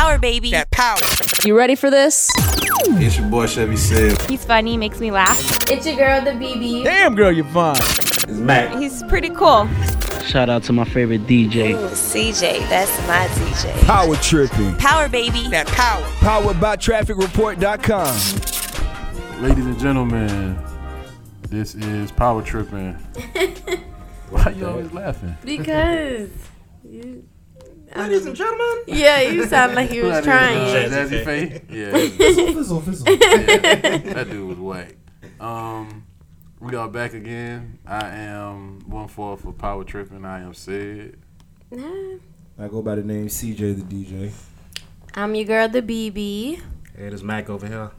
Power, baby. That power. You ready for this? It's your boy Chevy Sid. He's funny, makes me laugh. It's your girl, the BB. Damn, girl, you're fine. It's Mac. He's pretty cool. Shout out to my favorite DJ. Ooh, CJ, that's my DJ. Power tripping. Power, baby. That power. Powered by trafficreport.com. Ladies and gentlemen, this is Power Tripping. Why you always laughing? Because. You, Ladies and gentlemen. yeah, you sound like you was trying. Jazzy Faye? Yeah. Fizzle, fizzle. that dude was whack. Um, we are back again. I am one four for Power Tripping. I am Sid. I go by the name CJ the DJ. I'm your girl, the BB. Hey, there's Mac over here.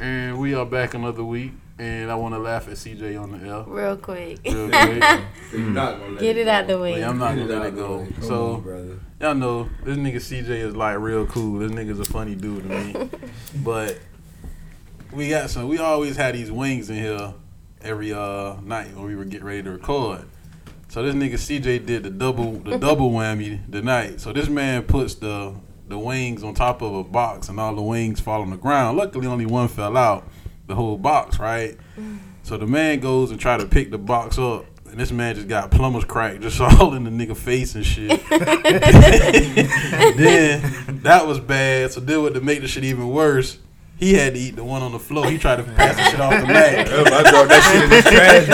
And we are back another week. And I want to laugh at CJ on the L. Real quick. Real quick. You're not gonna let Get it out the way. Yeah, I'm not gonna let it go. So on, y'all know this nigga CJ is like real cool. This nigga's a funny dude to me. but we got some. We always had these wings in here every uh night when we were getting ready to record. So this nigga CJ did the double the double whammy tonight. So this man puts the the wings on top of a box and all the wings fall on the ground. Luckily only one fell out. The whole box, right? So the man goes and try to pick the box up. And this man just got plumber's crack just all in the nigga face and shit. then that was bad. So then what to make the shit even worse, he had to eat the one on the floor. He tried to pass the shit off the mat. I dropped that shit in the trash,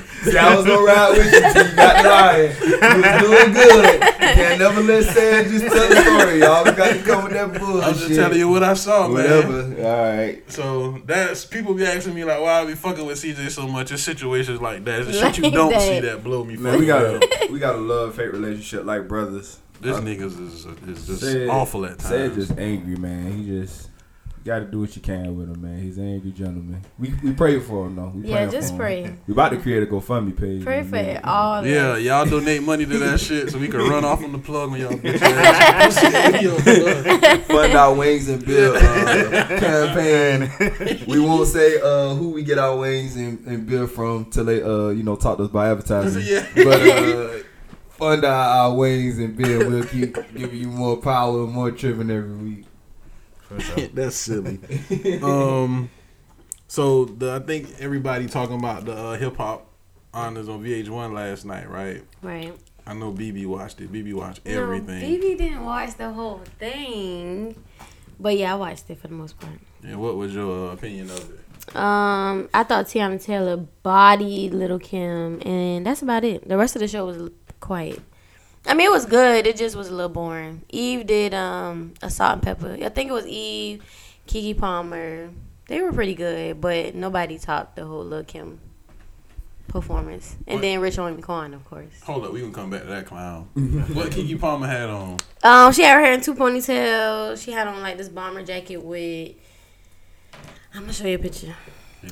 man. See, I was gonna ride with you till you got lying. You was doing good. Can't never let Sam just tell the story. Y'all got to come with that bullshit. I'm just telling you what I saw, man. Whatever. All right. So that's people be asking me like, why I be fucking with CJ so much in situations like that. It's the shit you don't that. see that blow me. Man, we got up. a we got a love hate relationship like brothers. This Uh, niggas is is just Sid- awful at Sid times. just angry, man. He just you got to do what you can with him, man. He's an angry gentleman. We we pray for him though. We Yeah, just for pray. Him. We about to create a GoFundMe page. Pray for it all. Yeah, this. y'all donate money to that shit so we can run off on the plug when y'all bitch ass. Yo. Fund our wings and bill uh, campaign. We won't say uh, who we get our wings and, and bill from till they uh you know talk to us by advertising. Yeah. But uh, fund our, our wings and bill. We'll keep giving you more power and more tripping every week. For sure. That's silly. um, so the I think everybody talking about the uh, hip hop honors on VH1 last night, right? Right. I know BB watched it. BB watched No, everything. BB didn't watch the whole thing. But yeah, I watched it for the most part. And what was your uh, opinion of it? Um, I thought Teyana Taylor bodied Little Kim, and that's about it. The rest of the show was quiet. I mean, it was good. It just was a little boring. Eve did um a Salt-N-Pepa. I think it was Eve, Keke Palmer. They were pretty good, but nobody topped the whole Lil Kim performance. And What? then Rich Homie Quan, of course. Hold up, we can come back to that clown. what Keke Palmer had on? Um, she had her hair in two ponytails. She had on like this bomber jacket with. I'm gonna show you a picture.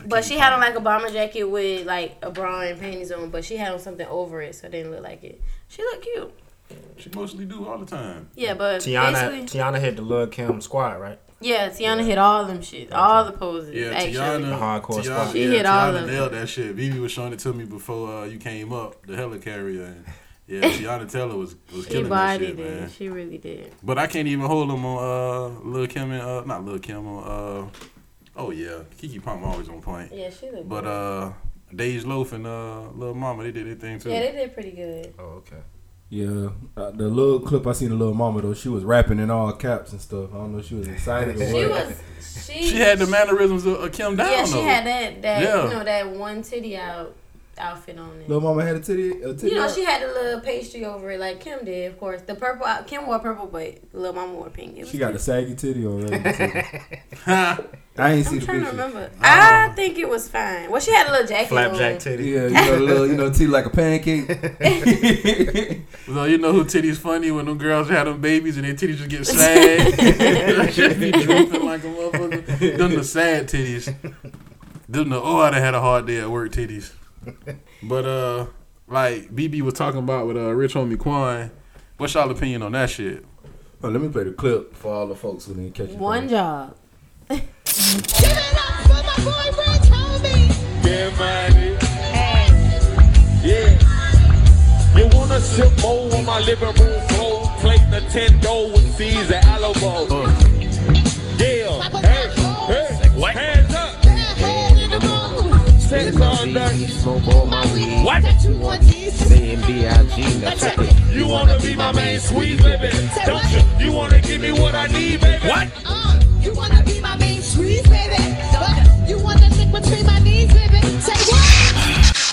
But she had on like a bomber jacket with like a bra and panties on, but she had on something over it, so it didn't look like it. She looked cute. She mostly do all the time. Yeah, but Teyana, Teyana hit the Lil Kim squad, right? yeah, Teyana hit all them shit, all the poses. Yeah, actually. Teyana, Hardcore Teyana, squad. She yeah, hit all Teyana of nailed that shit. Vivi was showing it to me before uh, you came up, the helicarrier. And yeah, Teyana Taylor was was She killing that shit, it. man. She really did. But I can't even hold them on uh, Lil Kim and uh, not Lil Kim on. Uh, oh yeah, Keke Palmer always on point. Yeah, she looked. But uh, Dej Loaf and uh, Little Mama, they did their thing too. yeah, they did pretty good. Oh, okay. Yeah, uh, the little clip I seen the little mama though, she was rapping in all caps and stuff. I don't know if she was excited or She was. She, she had the mannerisms of, of Kim down. Yeah, she though. had that that Yeah. you know that one titty out outfit on it. Little mama had a titty. A titty You know, out? she had a little pastry over it like Kim did, of course. The purple, uh, Kim wore purple, but Lil Mama wore pink. It was She got the good. saggy titty or regular titty. I ain't see I'm the trying to picture. remember. I think it was fine. Well, she had a little jacket Flapjack on. titty. Yeah, you know, the little, you know, titty like a pancake. well, you know who titties funny when them girls had them babies and their titties just get sad. That shit be drooping like a motherfucker. Them the sad titties. Them the oh I done had a hard day at work titties. But uh, like BB was talking about with uh Rich Homie Quan. What's y'all opinion on that shit? Oh, let me play the clip for all the folks who didn't catch it. One job. Yeah, money. Yeah. You wanna sip more on my living room floor? Play Nintendo with MCs at Alamo. Yeah, Sex all night. Smoke all my weed. What? Saying B.I.G. Now check it. You wanna be my main squeeze, baby? Don't you? You wanna give me what I need, baby? What? Uh, you wanna be my main squeeze, baby? What? You wanna stick between my knees, baby? Say what?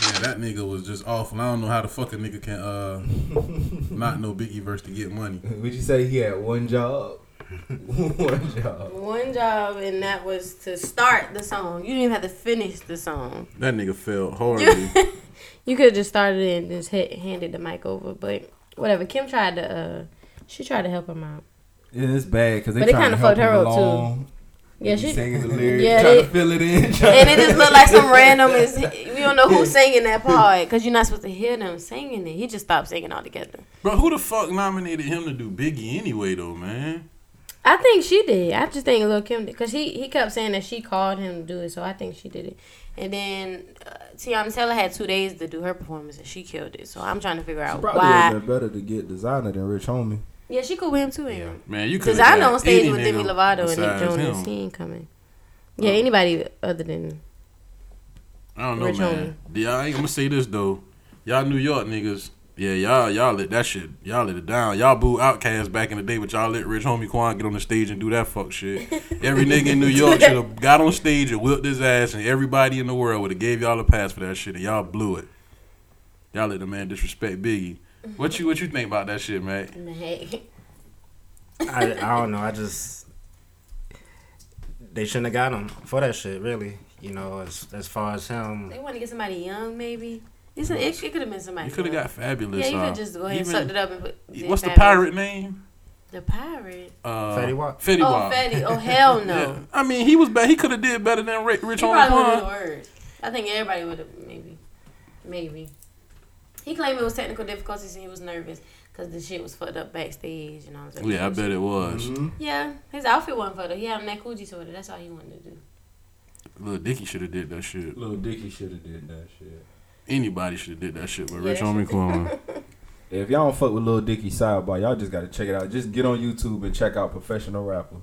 Yeah, that nigga was just awful. I don't know how the fuck a nigga can uh not know Biggie verse to get money. Would you say he had one job? one job. One job, and that was to start the song. You didn't even have to finish the song. That nigga failed horribly. You could have just started it and just hit, handed the mic over, but whatever. Kim tried to, uh, she tried to help him out. Yeah, it's bad because they But kinda fucked her him up, too. Yeah, He she singing the lyrics, Yeah, trying they- to fill it in. and it just looked like some random. Is you don't know who's singing that part because you're not supposed to hear them singing it. He just stopped singing altogether. Bro, who the fuck nominated him to do Biggie anyway, though, man? I think she did. I just think Lil Kim did because he he kept saying that she called him to do it, so I think she did it. And then uh, Teyana Taylor had two days to do her performance, and she killed it. So I'm trying to figure out Probably why. would have better to get designer than Rich Homie. Yeah, she could with him too. Yeah. Man, you could Because I know on stage with Demi Lovato and Nick Jonas, Him. he ain't coming. Yeah, anybody other than I don't know, Rich man. Yeah, I ain't gonna say this though. Y'all New York niggas, yeah, y'all y'all let that shit, y'all let it down. Y'all boo Outkast back in the day, but y'all let Rich Homie Quan get on the stage and do that fuck shit. Every nigga in New York should have got on stage and whipped his ass, and everybody in the world would have gave y'all a pass for that shit, and y'all blew it. Y'all let the man disrespect Biggie. What you what you think about that shit, man? I, I don't know. I just they shouldn't have got him for that shit. Really, you know, as as far as him, they want to get somebody young, maybe. It's a, it, it could have been somebody. You could have young. got Fabolous. Yeah, you uh, could just go ahead and even- suck it up and put. What's the pirate name? The pirate. Uh, Fetty Wap. Fetty Oh, Wap. Fetty. Oh, hell no. Yeah. I mean, he was bad. He could have did better than Rich, Rich He Homie probably would have Quan. I think everybody would have maybe, maybe. He claimed it was technical difficulties and he was nervous because the shit was fucked up backstage. You know what I'm saying? Yeah, I bet it was. Yeah, his outfit wasn't fucked up. He had on that Coogi sweater. That's all he wanted to do. Lil Dicky should have did that shit. Little Dicky should have did that shit. Anybody should have did that shit, but Rich that Homie shit- Quan. If y'all don't fuck with Lil Dicky sidebar, y'all just gotta check it out. Just get on YouTube and check out Professional Rapper.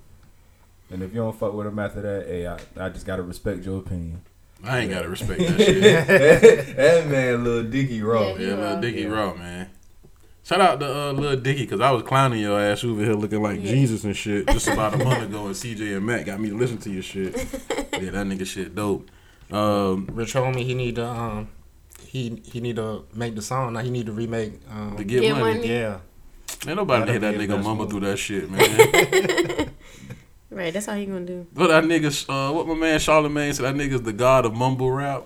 And if you don't fuck with him after that, hey, I, I just gotta respect your opinion. I ain't gotta respect that shit. that man, Lil Dicky raw. Yeah, he Yeah, Lil raw. Dicky raw, man. Shout out to uh, Lil Dicky because I was clowning your ass over here looking like Yeah. Jesus and shit just about a month ago, and CJ and Matt got me to listen to your shit. yeah, that nigga shit dope. Um, Rich Homie, he need to um, he he need to make the song. Now he need to remake. Um, to get, Get money. money. yeah, Ain't nobody hear That'd that be his nigga best mumble through that shit, man. Right, that's all he gonna do. what that nigga, uh, what my man Charlemagne said, that nigga's the god of mumble rap.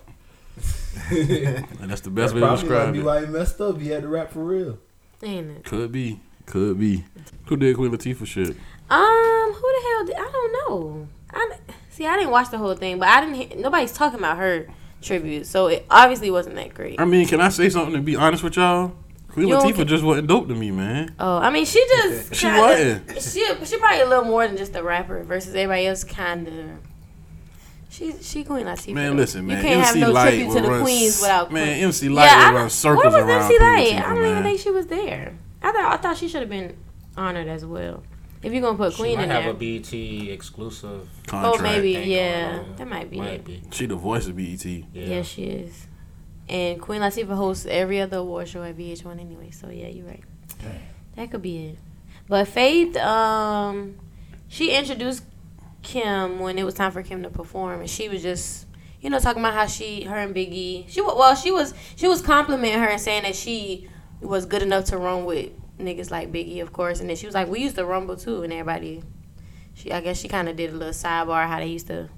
and that's the best way to describe might be it. why he messed up. He had to rap for real. Ain't it? Could be. Could be. Who did Queen Latifah shit? Um, who the hell did I don't know. I see. I didn't watch the whole thing, but I didn't. Hear, nobody's talking about her tribute, so it obviously wasn't that great. I mean, can I say something to be honest with y'all? Queen You Latifah just wasn't dope to me, man. Oh, I mean, she just She wasn't. She she probably a little more than just a rapper versus everybody else. Kind of. She she Queen Latifah. Man, listen, man. You can't MC have no Lyte tribute to the run queens without man, Queen. MC Lyte I will don't- run circles Where was around MC Lyte? Latifah, I don't even think she was there. I thought I thought she should have been honored as well. If you're gonna put she Queen might in have there. a BET exclusive. Contract. Oh, maybe thing yeah. That might be Might it. be. She the voice of BET. Yeah. Yeah, she is. And Queen Latifah hosts every other award show at VH1 anyway. So yeah, you're right. That could be it. But Faith, um, she introduced Kim when it was time for Kim to perform, and she was just, you know, talking about how she, her and Biggie, she wa- well, she was she was complimenting her and saying that she was good enough to run with niggas like Biggie, of course, and then she was like, we used to rumble too, and everybody, she I guess she kind of did a little sidebar how they used to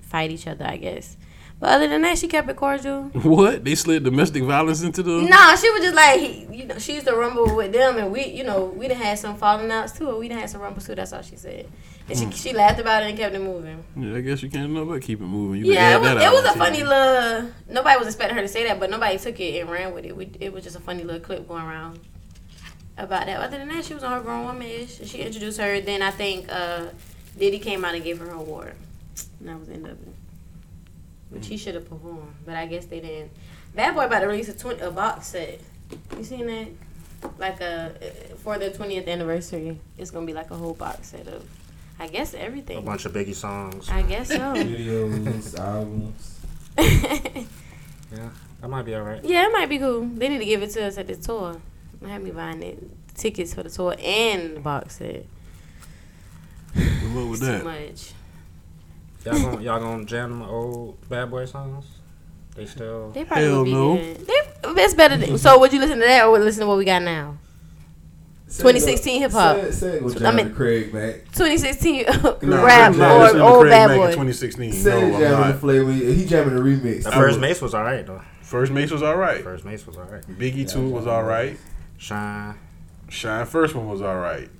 fight each other, I guess. But other than that, she kept it cordial. What? They slid domestic violence into the. Nah, she was just like, he, you know, she used to rumble with them, and we, you know, we done had some falling outs too, or we done had some rumbles too. That's all she said, and she mm. she laughed about it and kept it moving. Yeah, I guess you can't know but keep it moving. You Yeah, it was that it was a funny little. Nobody was expecting her to say that, but nobody took it and ran with it. We, it was just a funny little clip going around about that. Other than that, she was on her grown woman ish. She introduced her. Then I think uh, Diddy came out and gave her her award. And that was the end of it. Which he should have performed, but I guess they didn't. Bad Boy about to release a, twin, a box set. You seen that? like a for their 20th anniversary. It's gonna be like a whole box set of, I guess everything. A bunch of Biggie songs. I guess so. Videos, albums. Yeah, that might be alright. yeah, it might be cool. They need to give it to us at the tour. Have me buying it tickets for the tour and the box set. What was Too much. Y'all gonna y'all gonna jam them old Bad Boy songs? They still. They probably Hell would be no. good. They, it's better. Than, so would you listen to that or would you listen to what we got now? 2016 hip hop. Say, say it was I mean- Craig, man. 2016 Nah, rap I'm not or listening to old Craig bad in boy. 2016. Say No, it I'm jamming the not. flavor. He jamming the remix. The first would- Mase was alright though. First Mase was all right. First Mase was alright. Biggie two was all right. Shine. Shine first one was all right.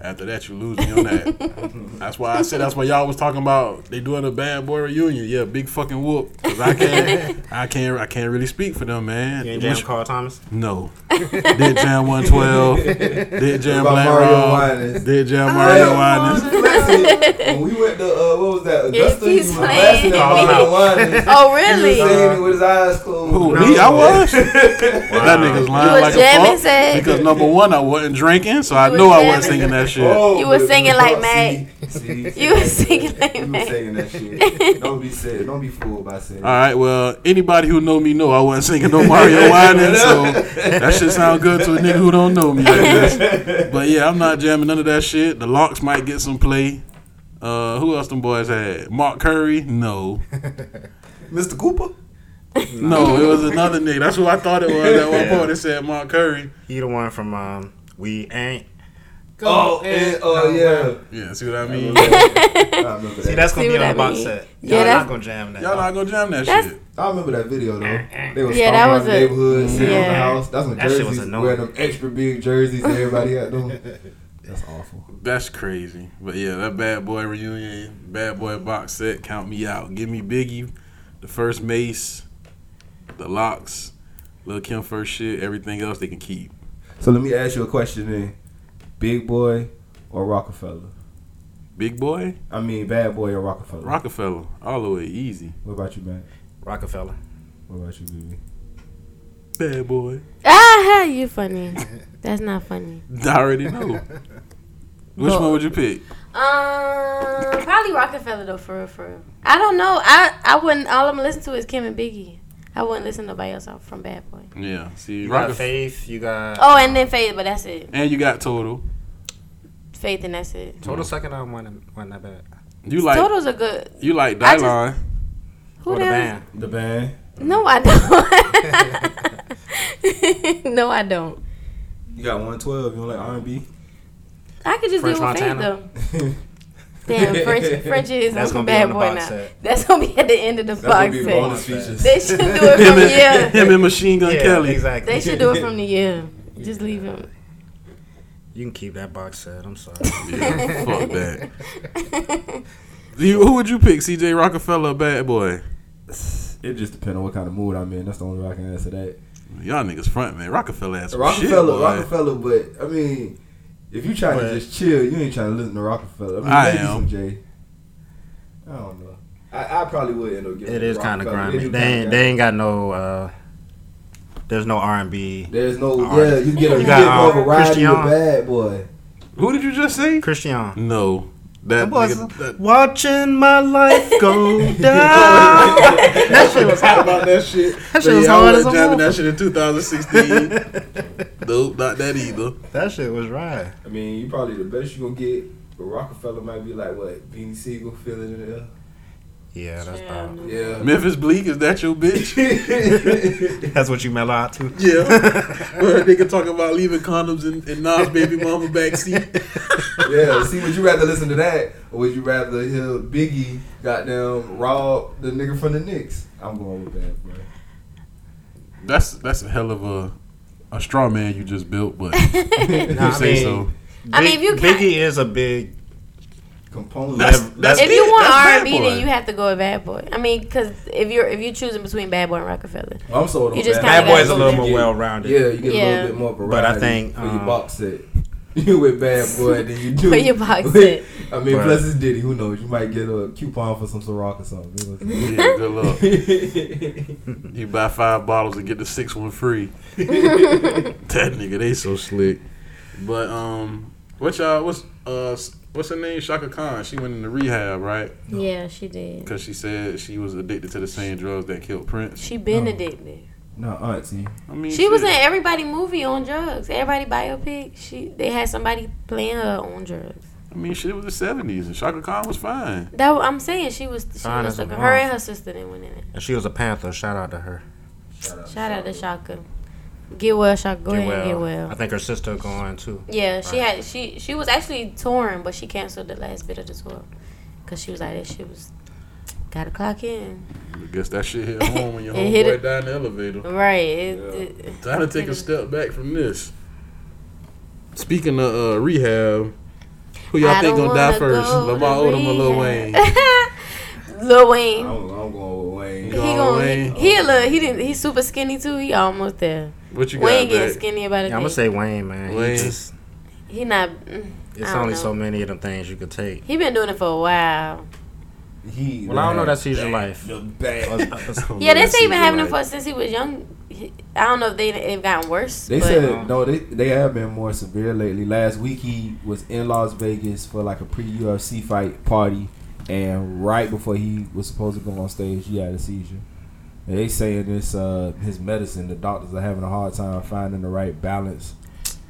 After that, you lose me on that. that's why I said that's why y'all was talking about they doing a bad boy reunion. Yeah, big fucking whoop. Cause I can't, I can't, I can't really speak for them, man. You ain't jam Which- Carl Thomas? no, did jam one twelve. Did jam What about Black Mario Rob. Winans? Did jam Mario Winans. Listen, when we went to uh, what was that? Augusta, he he's was playing. blasting that Mario Winans. Oh He was really? singing it with his eyes closed. Who me? I was. That nigga's lying was like a jamming, fuck. said? Because number one, I wasn't drinking, so I You was know I jamming. wasn't singing that shit. Oh, You was but- singing like see, Mac. You was singing like You was Mac. singing that shit. Don't be said. Don't be fooled by saying. All right, well, anybody who know me know I wasn't singing no Mario Winans, so that should sound good to a nigga who don't know me. But yeah, I'm not jamming none of that shit. The Lox might get some play. Uh, who else them boys had? Mark Curry? No, Mr. Cooper. no, it was another nigga. That's who I thought it was at one point. It said Mark Curry. He the one from um, We Ain't. Oh, and eh, oh yeah. Yeah, see what I I mean? I See, that's gonna be on the box set. Yeah, Y'all that's- not gonna jam that. Y'all not gonna jam that That's- shit. I remember that video though. They was Yeah, yeah, that that was the a- neighborhood, sitting on the house. That's when That shit was jerseys annoying. wearing them extra big jerseys. and Everybody had them. That's awful. That's crazy. But yeah, that Bad Boy reunion, Bad Boy box set, count me out. Give me Biggie, the first Mase, the Lox, Lil Kim first shit. Everything else they can keep. So let me ask you a question then: Big Boy or Roc-A-Fella? Big Boy, I mean, Bad Boy or Roc-A-Fella? Roc-A-Fella, all the way easy. What about you, man? Roc-A-Fella. What about you, baby? Bad Boy. Ah, you funny. That's not funny. I already know. Which But- one would you pick? Um, probably Roc-A-Fella though, for real, for real. I don't know. I I wouldn't. All I'm gonna listen to is Kim and Biggie. I wouldn't listen to nobody else out from Bad Boy. Yeah, see, You got Faith. You got. Oh, and then Faith, but that's it. and you got Total. Faith, and that's it. Total second album wasn't, wasn't that bad. You like Total's a good. you like I just- Dylon. Who Or the the hell- band. The band. No, I don't. no, I don't. You got 112. You don't like R&B? I could just French deal with Faith though. Damn, French French is That's gonna be Bad on the Boy box now. set. That's gonna be at the end of the That's box be set. bonus features. They should do it from the and, year. him and Machine Gun Yeah, Kelly. exactly. They should do it from the year. Just leave him. You can keep that box set. I'm sorry. Yeah, fuck that. You, who would you pick, CJ Roc-A-Fella or Bad Boy? It just depends on what kind of mood I'm in. That's the only way I can answer that. Y'all niggas front, man. Roc-A-Fella has some Roc-A-Fella, shit, boy. Roc-A-Fella, but I mean, if you trying But- to just chill, you ain't trying to listen to Roc-A-Fella. I mean, I maybe am. some Jay. I don't know. I, I probably would end up giving It to is kind of grimy. They ain't, they ain't got no. Uh, there's no R and B. There's no, All yeah, you get a You you got, get more uh, variety with Christian. Bad Boy. Who did you just say? Christian. No. That, nigga, that, watching my life go down. that shit was hot. about that shit. That shit But was yeah, hard I as wasn't a jamming that shit in 2016. nope, not that either. That shit was right. I mean, you probably the best you gonna get. But Roc-A-Fella might be like what Beanie Sigel feeling in there. Yeah, that's about. Yeah. Memphis Bleek, is that your bitch? That's what you mellow out to. yeah. Where a nigga talking about leaving condoms in, in Nas' baby mama backseat. yeah. See, would you rather listen to that, or would you rather hear Biggie goddamn rob the nigga from the Knicks? I'm going with that, bro. That's that's a hell of a a straw man you just built, but Nah, you I say mean, so. I mean, if you can't- Biggie is a big. Component. That's, If that's if it. you want R and B, then you have to go with Bad Boy. I mean, because if you're if you're choosing between Bad Boy and Roc-A-Fella, I'm sold on You just Bad kinda Bad a little more well rounded. Yeah, you get a little bit more variety But I think, for your um, box set. You with bad boy than you do. Where your box with- at? I mean, Right. plus it's Diddy. Who knows? You might get a coupon for some Ciroc or something. Yeah, good luck. You buy five bottles and get the sixth one free. that nigga, they so slick. But um, what y'all? What's uh, what's her name? Chaka Khan. She went into rehab, right? Yeah, she did. Because she said she was addicted to the same drugs that killed Prince. She been Oh. addicted. No, auntie. I mean, She was in everybody movie on drugs. Everybody biopic. She they had somebody playing her on drugs. I mean, shit. It was the seventies, and Chaka Khan was fine. That I'm saying she was. She Fine was a her and her sister then went in it. And she was a Panther. Shout out to her. Shout out to Chaka. Get well, Chaka. Go Get ahead and get well. well. I think her sister going too. Yeah, she had she she was actually touring, but she canceled the last bit of the tour because she was like that. She was gotta clock in. I guess that shit hit home when your It hit homeboy it- died in the elevator. Right. It, it, Time to take a step back from this. Speaking of uh, rehab, who y'all I think gonna die wanna first? go Lamar to Odom or Lil Wayne? rehab. Lil Wayne. I'm, I'm going with Wayne. He Going going Wayne? he, he a little he didn't he's super skinny too. He almost there. What you got, Wayne getting skinny about it. Yeah, I'm gonna say Wayne, man. Wayne. He just, he not. it's I don't only know. so many of them things you could take. He been doing it for a while. He, Well, I don't know. the That's his bad- life. The bad. Yeah, they say see he been having him like- for since he was young. I don't know if they they've gotten worse. They but said no. They they have been more severe lately. Last week he was in Las Vegas for like a pre UFC fight party, and right before he was supposed to go on stage, he had a seizure. And they saying this uh, his medicine. The doctors are having a hard time finding the right balance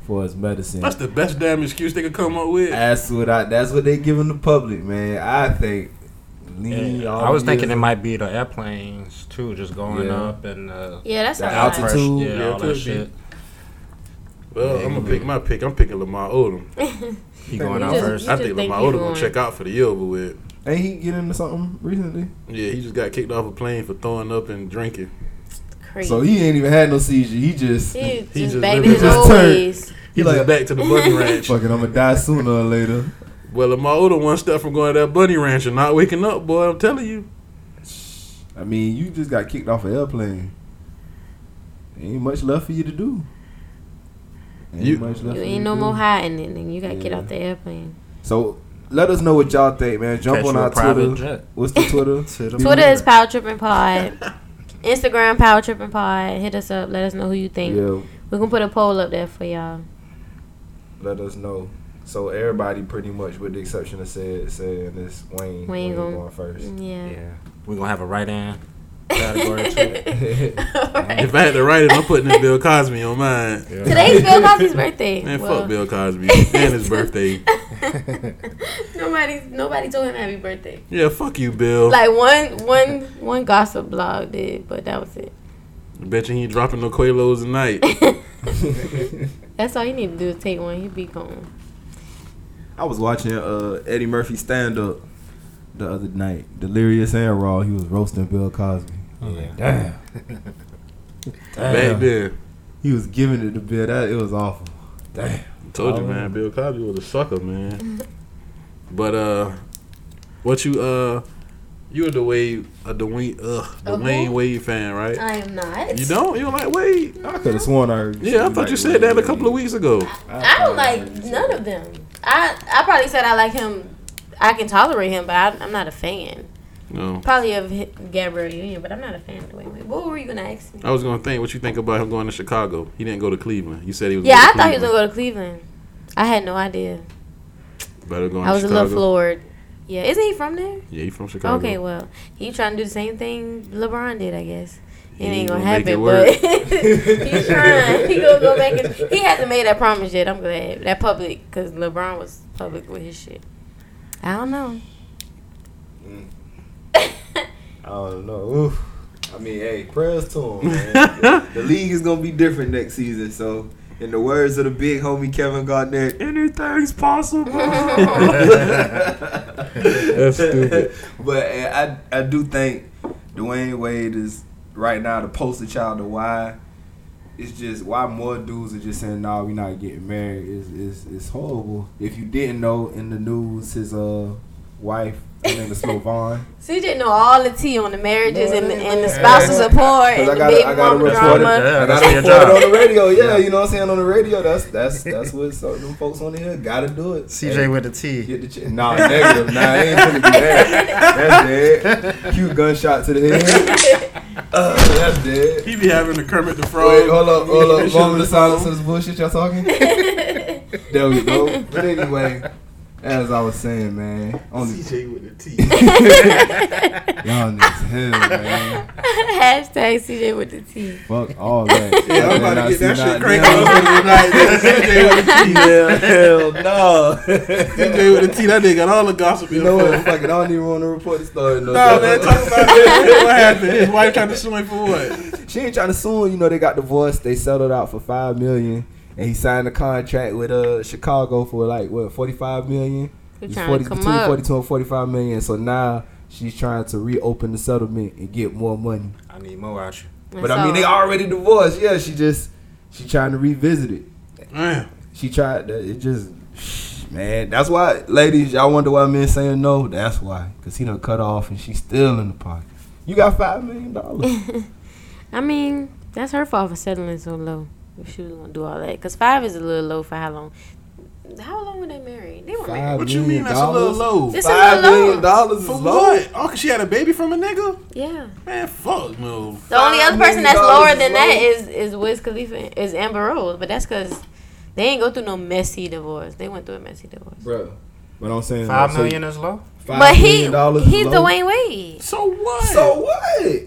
for his medicine. That's the best damn excuse they could come up with. That's what I. That's what they giving the public, man. I think. Lean Yeah, I was the thinking it might be the airplanes too, just going Yeah. up and uh, yeah, that's The a altitude. Yeah, Yeah, all it could that be. shit. Well, Yeah, I'm gonna pick my pick. I'm picking Lamar Odom. He going out just- first. I think think Lamar he Odom gonna check out for the year over with. Ain't he get into something recently? Yeah, he just got kicked off a plane for throwing up and drinking. Crazy. So he ain't even had no seizure. He just he, he just just back to living his his old turn. ways. He like- like back to the bunny ranch. fucking. I'm gonna die sooner or later. Well, if my Odom one step from going to that bunny ranch and not waking up, boy. I'm telling you. I mean, you just got kicked off an airplane. Ain't much left for you to do. Ain't You- much left You for ain't no do. more hiding it, and you gotta get off the airplane. So let us know what y'all think, man. Jump Catch on our Twitter. jet. What's the Twitter? To Twitter is Power Tripping Pod. Instagram Power Tripping Pod. Hit us up. Let us know who you think. Yeah, We can put a poll up there for y'all. let us know. So everybody, pretty much, with the exception of said, saying this Wayne, Wayne Wayne gon- going first. Yeah. Yeah, we gonna have a right in category too. If I had to write it, I'm putting this Bill Cosby on mine. Today's Bill Cosby's birthday. Man, Well, fuck Bill Cosby and his birthday. Nobody, nobody told him happy birthday. Yeah, fuck you, Bill. Like one, one, one gossip blog did, but that was it. Bet you he ain't dropping no Quaaludes tonight. That's all you need to do is take one. You be gone. I was watching uh, Eddie Murphy stand up the other night, Delirious and Raw. He was roasting Bill Cosby. I was like, damn. Back then. He was giving it to Bill. That it was awful. Damn. Told you, man. Bill Cosby was a sucker, man. But uh, what you uh, you a Dwyane a Dwyane ugh A who? Dwyane Wade fan, right? I am not. You don't? You don't like Wade? I could have sworn I. Yeah, I thought you said that a couple of weeks ago. I don't like none of them. I I probably said I like him. I can tolerate him, but I, I'm not a fan. No. Probably of Gabrielle Union, but I'm not a fan of Wade. What were you gonna ask me? I was gonna think what you think about him going to Chicago. He didn't go to Cleveland. You said he was. Yeah, I thought he was gonna go to Cleveland. I had no idea. Better going I was to a little floored. Yeah, isn't he from there? Yeah, he from Chicago. Okay, well, he trying to do the same thing LeBron did, I guess. It ain't ain't gonna gonna make it happen, work. but he's trying. He gonna go back and he hasn't made that promise yet. I'm glad that public because LeBron was public with his shit. I don't know. I don't know. Oof. I mean, hey, prayers to him, man. the league is gonna be different next season. So, in the words of the big homie Kevin Garnett, anything's possible. That's stupid. But uh, I, I do think Dwyane Wade is right now the poster child of why. It's just why more dudes are just saying, "Nah, we not getting married." Is is is horrible. If you didn't know in the news, his uh wife. Her name is Siohvaughn. CJ know all the tea on the marriages and, the, Man, and the man. spousal support and Cause I the baby I got to mama report it. drama. Yeah, I got to report it on the radio. Yeah, you know what I'm saying on the radio. That's that's that's what some them folks on here got to do it. CJ Hey, with the tea. Get the ch- nah, negative. Nah, I ain't finna do that. That's dead. Cute gunshot to the head. Uh, that's dead. He be having the Kermit the Frog. Wait, hold up, hold up. Shit Moment of the silence phone. to this bullshit y'all talking. there we go. But anyway, as I was saying, man, on the, CJ with the T. y'all niggas hell, man. Hashtag CJ with the T. Fuck all that. Yeah, I'm about to get that now- shit cranking now- on tonight. CJ with the T. Hell, hell no. CJ with the T. That nigga got all the gossip. You know what? Fuck it. I don't even want to report the story. No, Nah, man, talk about it. What happened? His wife tried to sue him for what? She ain't trying to sue him. You know, they got divorced. They settled out for five million, and he signed a contract with uh Chicago for like what forty five million. He It's trying to come between up. forty two and forty five million. So now she's trying to reopen the settlement and get more money. I need more out you. But I mean, they already divorced. Yeah, she just she trying to revisit it. Man, She tried. that. It just man. That's why, ladies, y'all wonder why men saying no. That's why, cause he done cut off and she's still in the pocket. You got five million dollars. I mean, that's her fault for settling so low. If she was gonna do all that, because five is a little low for how long? How long were they married? They were married. Five what you mean million that's a little dollars? low? It's a Five little million low. dollars is For low. what? Oh, cause she had a baby from a nigga? Yeah. Man, fuck no. The only other person million that's dollars lower is than that low. is is Wiz Khalifa is Amber Rose, but that's because they ain't go through no messy divorce. They went through a messy divorce. bro. But I'm saying Five so million is low. five but he million dollars is he's low? Dwyane Wade. So what? So what?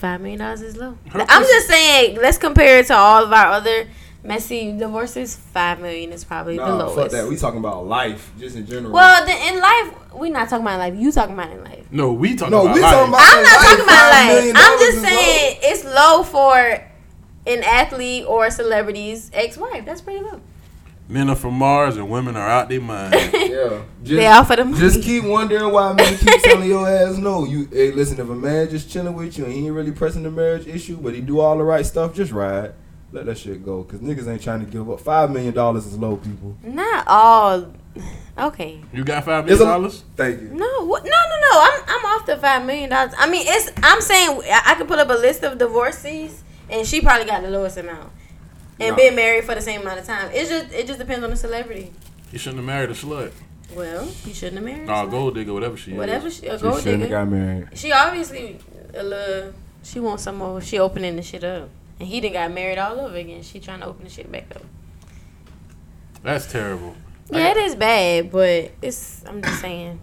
Five million dollars is low. Her I'm just saying, let's compare it to all of our other messy divorces. Five million is probably the lowest. fuck that. We talking about life, just in general. well, the, in life, we not talking about life. You talking about in life. No, we talking no, about we life. talking about. I'm not talking about life. I'm just is saying it's low for an athlete or a celebrity's ex-wife. That's pretty low. Men are from Mars and women are out their mind. low. Yeah, just, they offer them. Just keep wondering why men keep telling your ass no. You hey, listen, if a man just chilling with you and he ain't really pressing the marriage issue, but he do all the right stuff, just ride. Let that shit go, cause niggas ain't trying to give up. Five million dollars is low, people. Not all. Okay. You got five It's million a- dollars? Thank you. No, what? No, no, no. I'm I'm off the five million dollars. I mean, it's. I'm saying I, I could put up a list of divorcees, and she probably got the lowest amount, and Nah. been married for the same amount of time. It's just it just depends on the celebrity. You shouldn't have married a slut. Well, you shouldn't have married. Nah, her. gold digger, whatever she Whatever is. she a She gold shouldn't have digger. got married. She obviously a little. She wants some more. She opening the shit up, and he done got married all over again. She trying to open the shit back up. That's terrible. Yeah, it is bad, but it's. I'm just saying.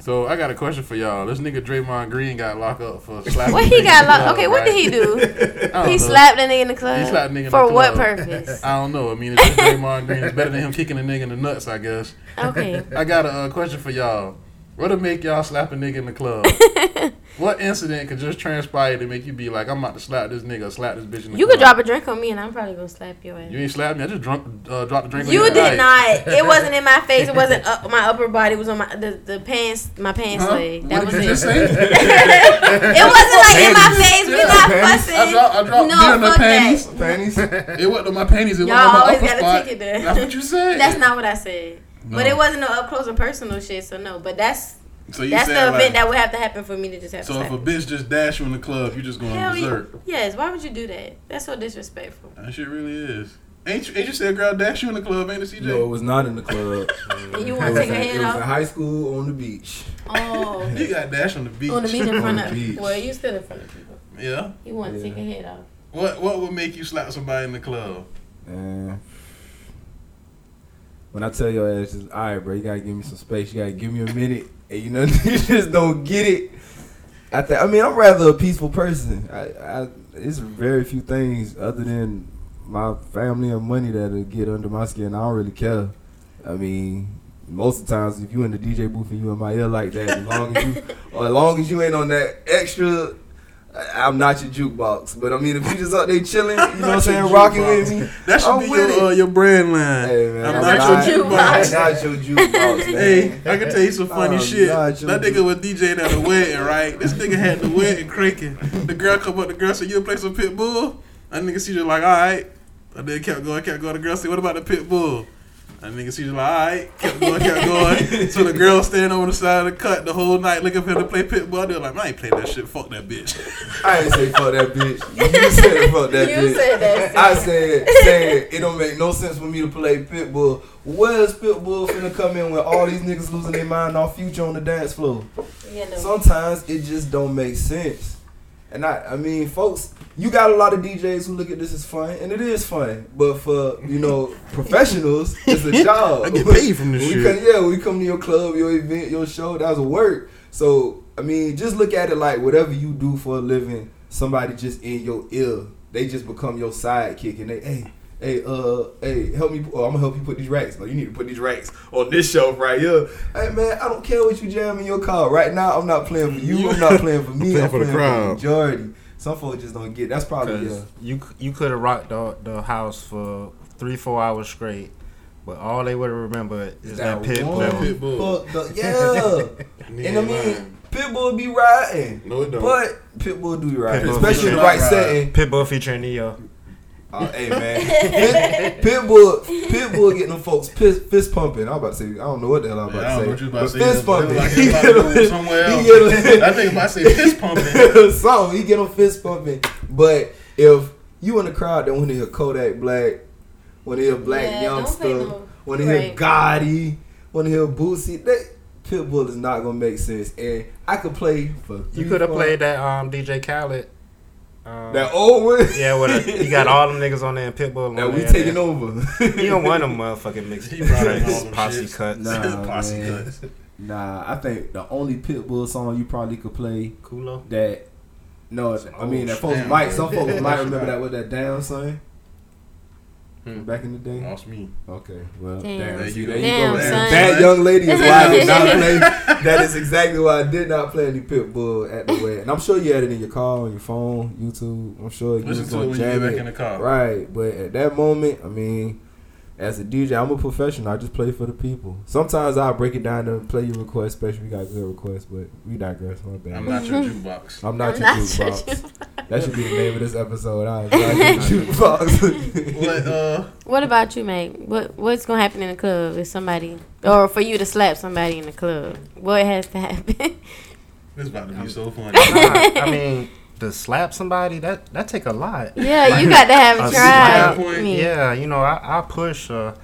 So I got a question for y'all. This nigga Draymond Green got locked up for slapping. What he got? locked? Okay, what did he do? He know. slapped a nigga in the club. He slapped a nigga in for what purpose? I don't know. I mean, it's Draymond Green. It's better than him kicking a nigga in the nuts, I guess. Okay. I got a uh, question for y'all. What'll make y'all slap a nigga in the club? what incident could just transpire to make you be like, I'm about to slap this nigga, or slap this bitch in the You club? could drop a drink on me, and I'm probably gonna slap your ass. You ain't slap me. I just drunk, uh, dropped the drink. on You your did not. It wasn't in my face. It wasn't up, my upper body. It was on my the, the pants, my pants Huh? leg. That What was did it. you say? it wasn't like in my face. We Yeah, not panties. fussing. I dropped, I dropped no, beer in the fuck panties. that. Panties. It wasn't on my panties. It Y'all was on my always upper gotta spot. take there. That's what you said. That's not what I said. But it wasn't no up close and personal shit. So no. But that's So you that's the saying event like, that would have to happen for me to just have so to if a bitch just dash you in the club, you just going Hell yeah. berserk. Yes. Why would you do that? That's so disrespectful. That shit really is. Ain't you, ain't you said girl dash you in the club, ain't it, CJ? No, it was not in the club. And you It want was, to take in, her it was in high school on the beach. Oh. You got dash on the beach. On the beach in front of. beach. Well, you still in front of people. Yeah. You want to Yeah. take her head off. What What would make you slap somebody in the club? And when I tell your ass, just, all right, bro, you gotta give me some space. You gotta give me a minute. And you know, you just don't get it. I, th- I mean, I'm rather a peaceful person. I, I, it's very few things other than my family and money that'll get under my skin. I don't really care. I mean, most of the times, if you in the DJ booth and you in my ear like that, as long as you, or as long as you ain't on that extra. I- I'm not your jukebox, but I mean, if you just out there chilling, you know what I'm saying, rocking with me, That should I'm be with your uh, your brand line. Hey man, I'm I'm not not, your jukebox. I'm not your jukebox, man. Hey, I can tell you some funny I'm shit. That your nigga was DJing at a wedding, right? This nigga had the wedding cranking. The girl come up, the girl said, "You play some Pitbull?" That nigga see just like, "All right." And then kept going, kept going. The girl said, "What about the Pitbull?" That nigga CJ like, all right, kept going, kept going. so the girl standing on the side of the cut the whole night looking for him to play Pitbull. They're like, man, I ain't playing that shit. Fuck that bitch. I ain't say fuck that bitch. You said fuck that You bitch. said that I said, said it don't make no sense for me to play Pitbull. Where's Pitbull finna come in when all these niggas losing their mind off future on the dance floor? Sometimes it just don't make sense. And I, I mean, folks, you got a lot of DJs who look at this as fun, and it is fun. But for you know professionals, it's a job. I get paid from this shit. Come, yeah, when we come to your club, your event, your show, that's a work. So I mean, just look at it like whatever you do for a living, somebody just in your ear, they just become your sidekick, and they, hey. Hey, uh, hey, help me. Oh, I'm gonna help you put these racks. Oh, you need to put these racks on this shelf right here. Hey, man, I don't care what you jam in your car. Right now, I'm not playing for you. I'm not playing for me. Playing I'm for the playing crowd. for the majority. Some folks just don't get. That's probably Cause uh, you c- you could have rocked the, the house for three four hours straight, but all they would remember is that, Pitbull. one Pitbull. fucked up- Yeah, and I mean, Pitbull be riding. No, it don't. But Pitbull do be riding, Pitbull especially in the right setting. Pitbull featuring Ne-Yo. Oh, hey man, Pitbull, Pitbull getting them folks fist, fist pumping. I'm about to say, I don't know what the hell I was Yeah, I about don't know to what you say, about but to say. fist pumping. was Like he about to go somewhere He else. get a- I think if I say fist pumping, something. He get them fist pumping. But if you in the crowd that want to hear Kodak Black, want to hear Black Yeah, don't Youngster, play no- want to hear right. Gotti, want to hear Boosie, that Pitbull is not gonna make sense. And I could play for You could have played that um DJ Khaled. Um, that old one. yeah, with a, you got all them niggas on there and Pitbull. On that we there, taking man. over. You don't want them motherfucking mixed He brought in all tracks, posse shits. cuts. Nah, Posse man. cuts. Nah, I think the only Pitbull song you probably could play Culo. that no, it's, I mean that folks might some folks might remember that with that down son Hmm. back in the day. lost me. Okay, well, Damn. damn, There you there go. you Damn, go. son. That young lady is why I did not play. That is exactly why I did not play any Pitbull at the wedding. And I'm sure you had it in your car, on your phone, YouTube. I'm sure you Listen was to it gonna jam get back it. in the car. Right, but at that moment, I mean, as a DJ, I'm a professional. I just play for the people. Sometimes I'll break it down and play your request, especially if we got good requests, but we digress. My bad. I'm not your jukebox. I'm not I'm your not your jukebox. That should be the name of this episode. I'm not your jukebox. What? Uh, What about you, Meg? What What's gonna happen in the club if somebody, or for you to slap somebody in the club? What has to happen? this about to be so funny. Nah, I mean, to slap somebody that that take a lot. yeah, you got to have A a slap, try. I mean, Yeah, you know, I, I push. Uh,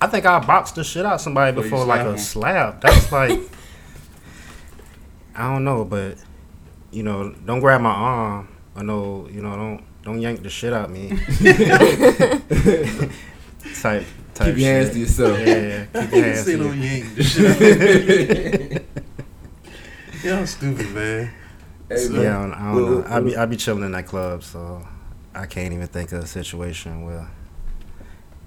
I think I box the shit out somebody Before before like a slap. That's like, I don't know, but you know, don't grab my arm. I know, you know, don't don't yank the shit out me. type type Keep your hands to yourself. Yeah, yeah. keep your hands to Say no you. yank the shit. Y'all stupid, man. Hey. Yeah, I don't, I don't know. I be I be chilling in that club, so I can't even think of a situation where,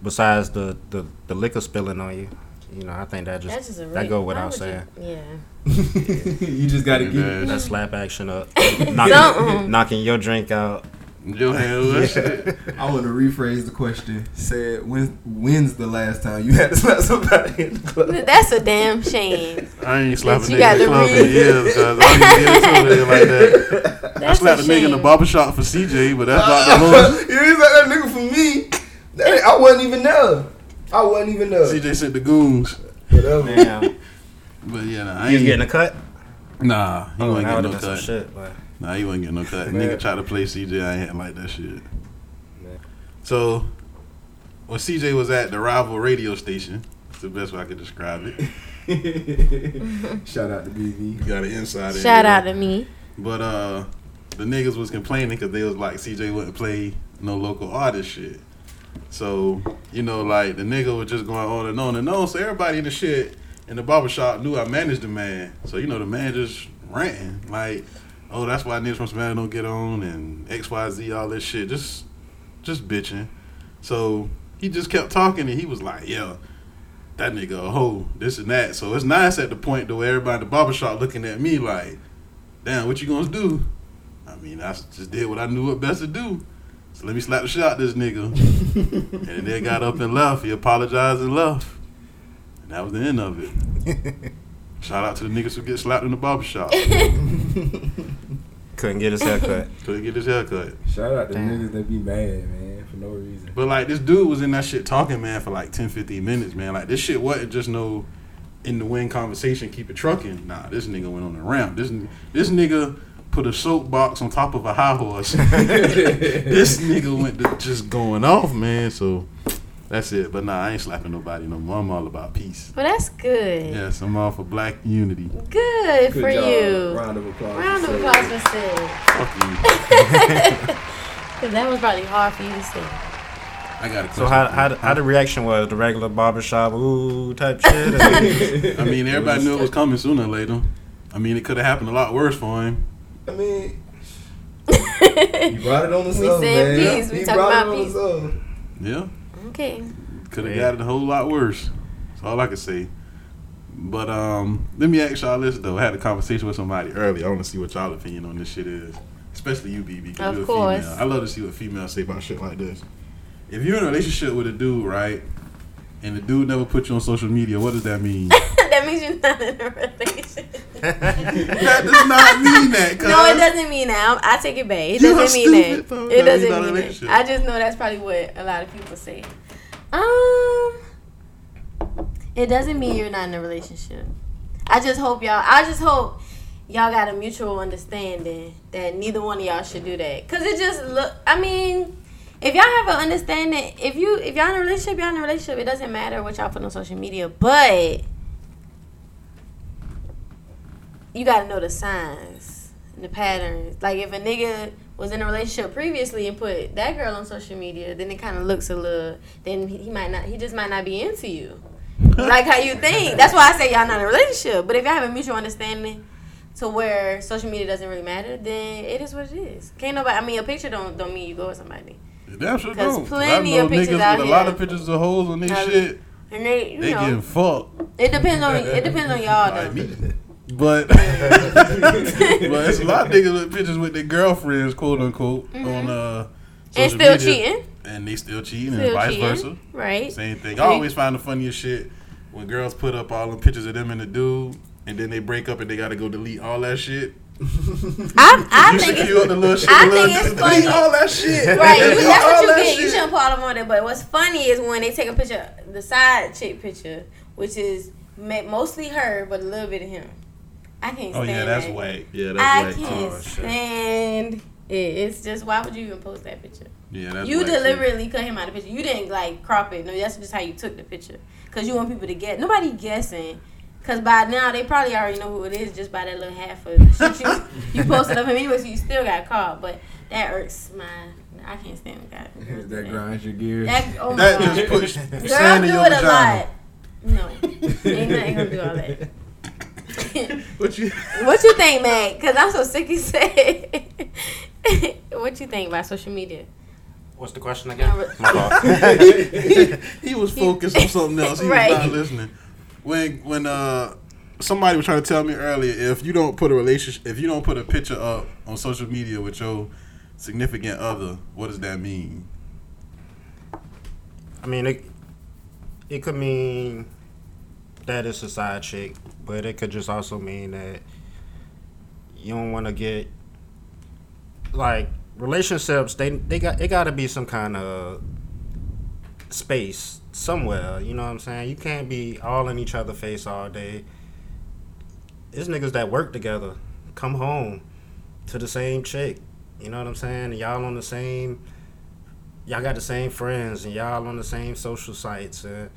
besides the the, the liquor spilling on you, you know, I think that just, That's just a that go without saying. you- Yeah. you just got to get. That slap action up, knocking, knocking your drink out. Your hand was that shit. I want to rephrase the question. Said, when, when's the last time you had to slap somebody in the club? That's a damn shame. I ain't slapped a You nigga in the club in read. years I didn't get like that. I slapped a nigga in the shame. barber shop for CJ, but that's not the most. you ain't like that nigga for me. That- I wasn't even there. I wasn't even there. CJ sent the goons. Whatever. Damn, But yeah, nah, I you was ain't getting a cut. Nah, he Oh, wasn't getting no been some cut. shit, but Nah, he wasn't getting no cut. Man. Nigga tried to play CJ. I ain't like that shit. So, when CJ was at the rival radio station, it's the best way I could describe it. Shout out to BV. You got an inside. in Shout out to me. But uh, the niggas was complaining because they was like CJ wouldn't play no local artist shit. So you know, like the nigga was just going on and on and on. So everybody in the shit in the barbershop knew I managed the man. So you know, the man just ranting like, "Oh, that's why niggas from Savannah don't get on," and X Y Z all this shit, just just bitching. So he just kept talking and he was like, "Yeah." That nigga a hoe, this and that. So it's nice at the point to where everybody in the barbershop looking at me like, damn, what you gonna do? I mean, I just did what I knew what best to do. So let me slap the shit out this nigga. and then got up and left. He apologized and left. And that was the end of it. Shout out to the niggas who get slapped in the barbershop. couldn't get his hair cut. Couldn't get his hair cut. Shout out to Damn. niggas that be mad, man, for no reason. But like this dude was in that shit talking, man, for like 10, 15 minutes, man. Like this shit wasn't just no in the wind conversation, keep it trucking. Nah, this nigga went on the ramp. This this nigga put a soapbox on top of a high horse. this nigga went to just going off, man. So that's it. But nah, I ain't slapping nobody no more. I'm all about peace. Well, that's good. Yes, I'm all for black unity. Good, for job. you. Round of applause. Round of for applause Sid. for Sid. Fuck you. Because that was probably hard for you to say. I got a question. So how how the, how the reaction was the regular barbershop ooh type shit? I mean, everybody knew it was coming sooner or later. I mean, it could have happened a lot worse for him. I mean, you brought it on the We song, saying man. peace. We He talking about peace. Yeah. Okay. Could have got it a whole lot worse. That's all I can say. But um, let me ask y'all this though. I had a conversation with somebody earlier. I want to see what y'all opinion on this shit is, especially you, BB. Because Of you're a course. female. I love to see what females say about shit like this. If you're in a relationship with a dude, right, and the dude never put you on social media, what does that mean? that means you're not in a relationship. that does not mean that. Cause No, it doesn't mean that. I'm, take it back. It doesn't mean that. It doesn't mean that. I just know that's probably what a lot of people say. Um, it doesn't mean you're not in a relationship. I just hope y'all. I just hope y'all got a mutual understanding that neither one of y'all should do that. Cause it just look. I mean, if y'all have an understanding, if you if y'all in a relationship, y'all in a relationship. It doesn't matter what y'all put on social media, but you gotta know the signs and the patterns. Like if a nigga was in a relationship previously and put that girl on social media, then it kind of looks a little. Then he might not. He just might not be into you, like how you think. That's why I say y'all not in a relationship. But if y'all have a mutual understanding to where social media doesn't really matter, then it is what it is. Can't nobody. I mean, a picture don't don't mean you go with somebody. Damn sure 'Cause don't. 'Cause plenty of pictures niggas out with a lot of pictures of hoes on their Um, shit. And they, you They know, getting fucked. it depends on it depends on y'all though. But but it's a lot of niggas with pictures with their girlfriends, quote unquote, on uh Mm-hmm. And still media. cheating. And they still cheating Still and vice cheating, versa. right. Same thing. I always find the funniest shit when girls put up all them pictures of them and the dude and then they break up and they gotta go delete all that shit. I, I you think it's, the little shit. I little, think it's delete funny. all that shit. Right, you, that's what you get. You shouldn't put all them on there. But what's funny is when they take a picture, the side chick picture, which is mostly her, but a little bit of him. I can't Oh yeah, that's that. whack. Yeah, I that's whack. can't Oh, shit. stand it. It's just why would you even post that picture? Yeah, that's you whack, too. deliberately cut him out of the picture. You didn't like crop it. No, that's just how you took the picture. Cause you want people to get nobody guessing. Cause by now they probably already know who it is just by that little half of the shit you, you posted of him anyway. So you still got caught. But that irks my. I can't stand that. girls do That grinds your gears. That, oh my That God. just puts Girls sand in do your it a vagina. lot. No, ain't nothing gonna do all that. What you What you think, Mac? Cause I'm so sick of saying. what you think about social media? What's the question again? My fault. he was focused on something else. He Right. was not listening. When when uh somebody was trying to tell me earlier, if you don't put a relationship, if you don't put a picture up on social media with your significant other, what does that mean? I mean, it it could mean that it's a side chick, but it could just also mean that you don't want to get like relationships. They they got it got to be some kind of space somewhere. You know what I'm saying? You can't be all in each other face all day. It's niggas that work together, come home to the same chick. You know what I'm saying? And y'all on the same y'all got the same friends and y'all on the same social sites and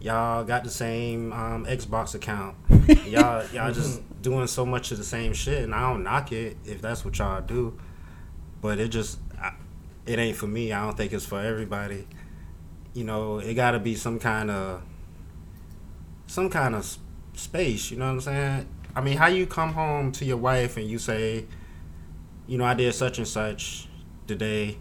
y'all got the same um, Xbox account. y'all y'all just doing so much of the same shit and I don't knock it if that's what y'all do, but it just I, it ain't for me. I don't think it's for everybody. You know, it got to be some kind of some kind of space. You know what I'm saying? I mean, how you come home to your wife and you say, you know, I did such and such today,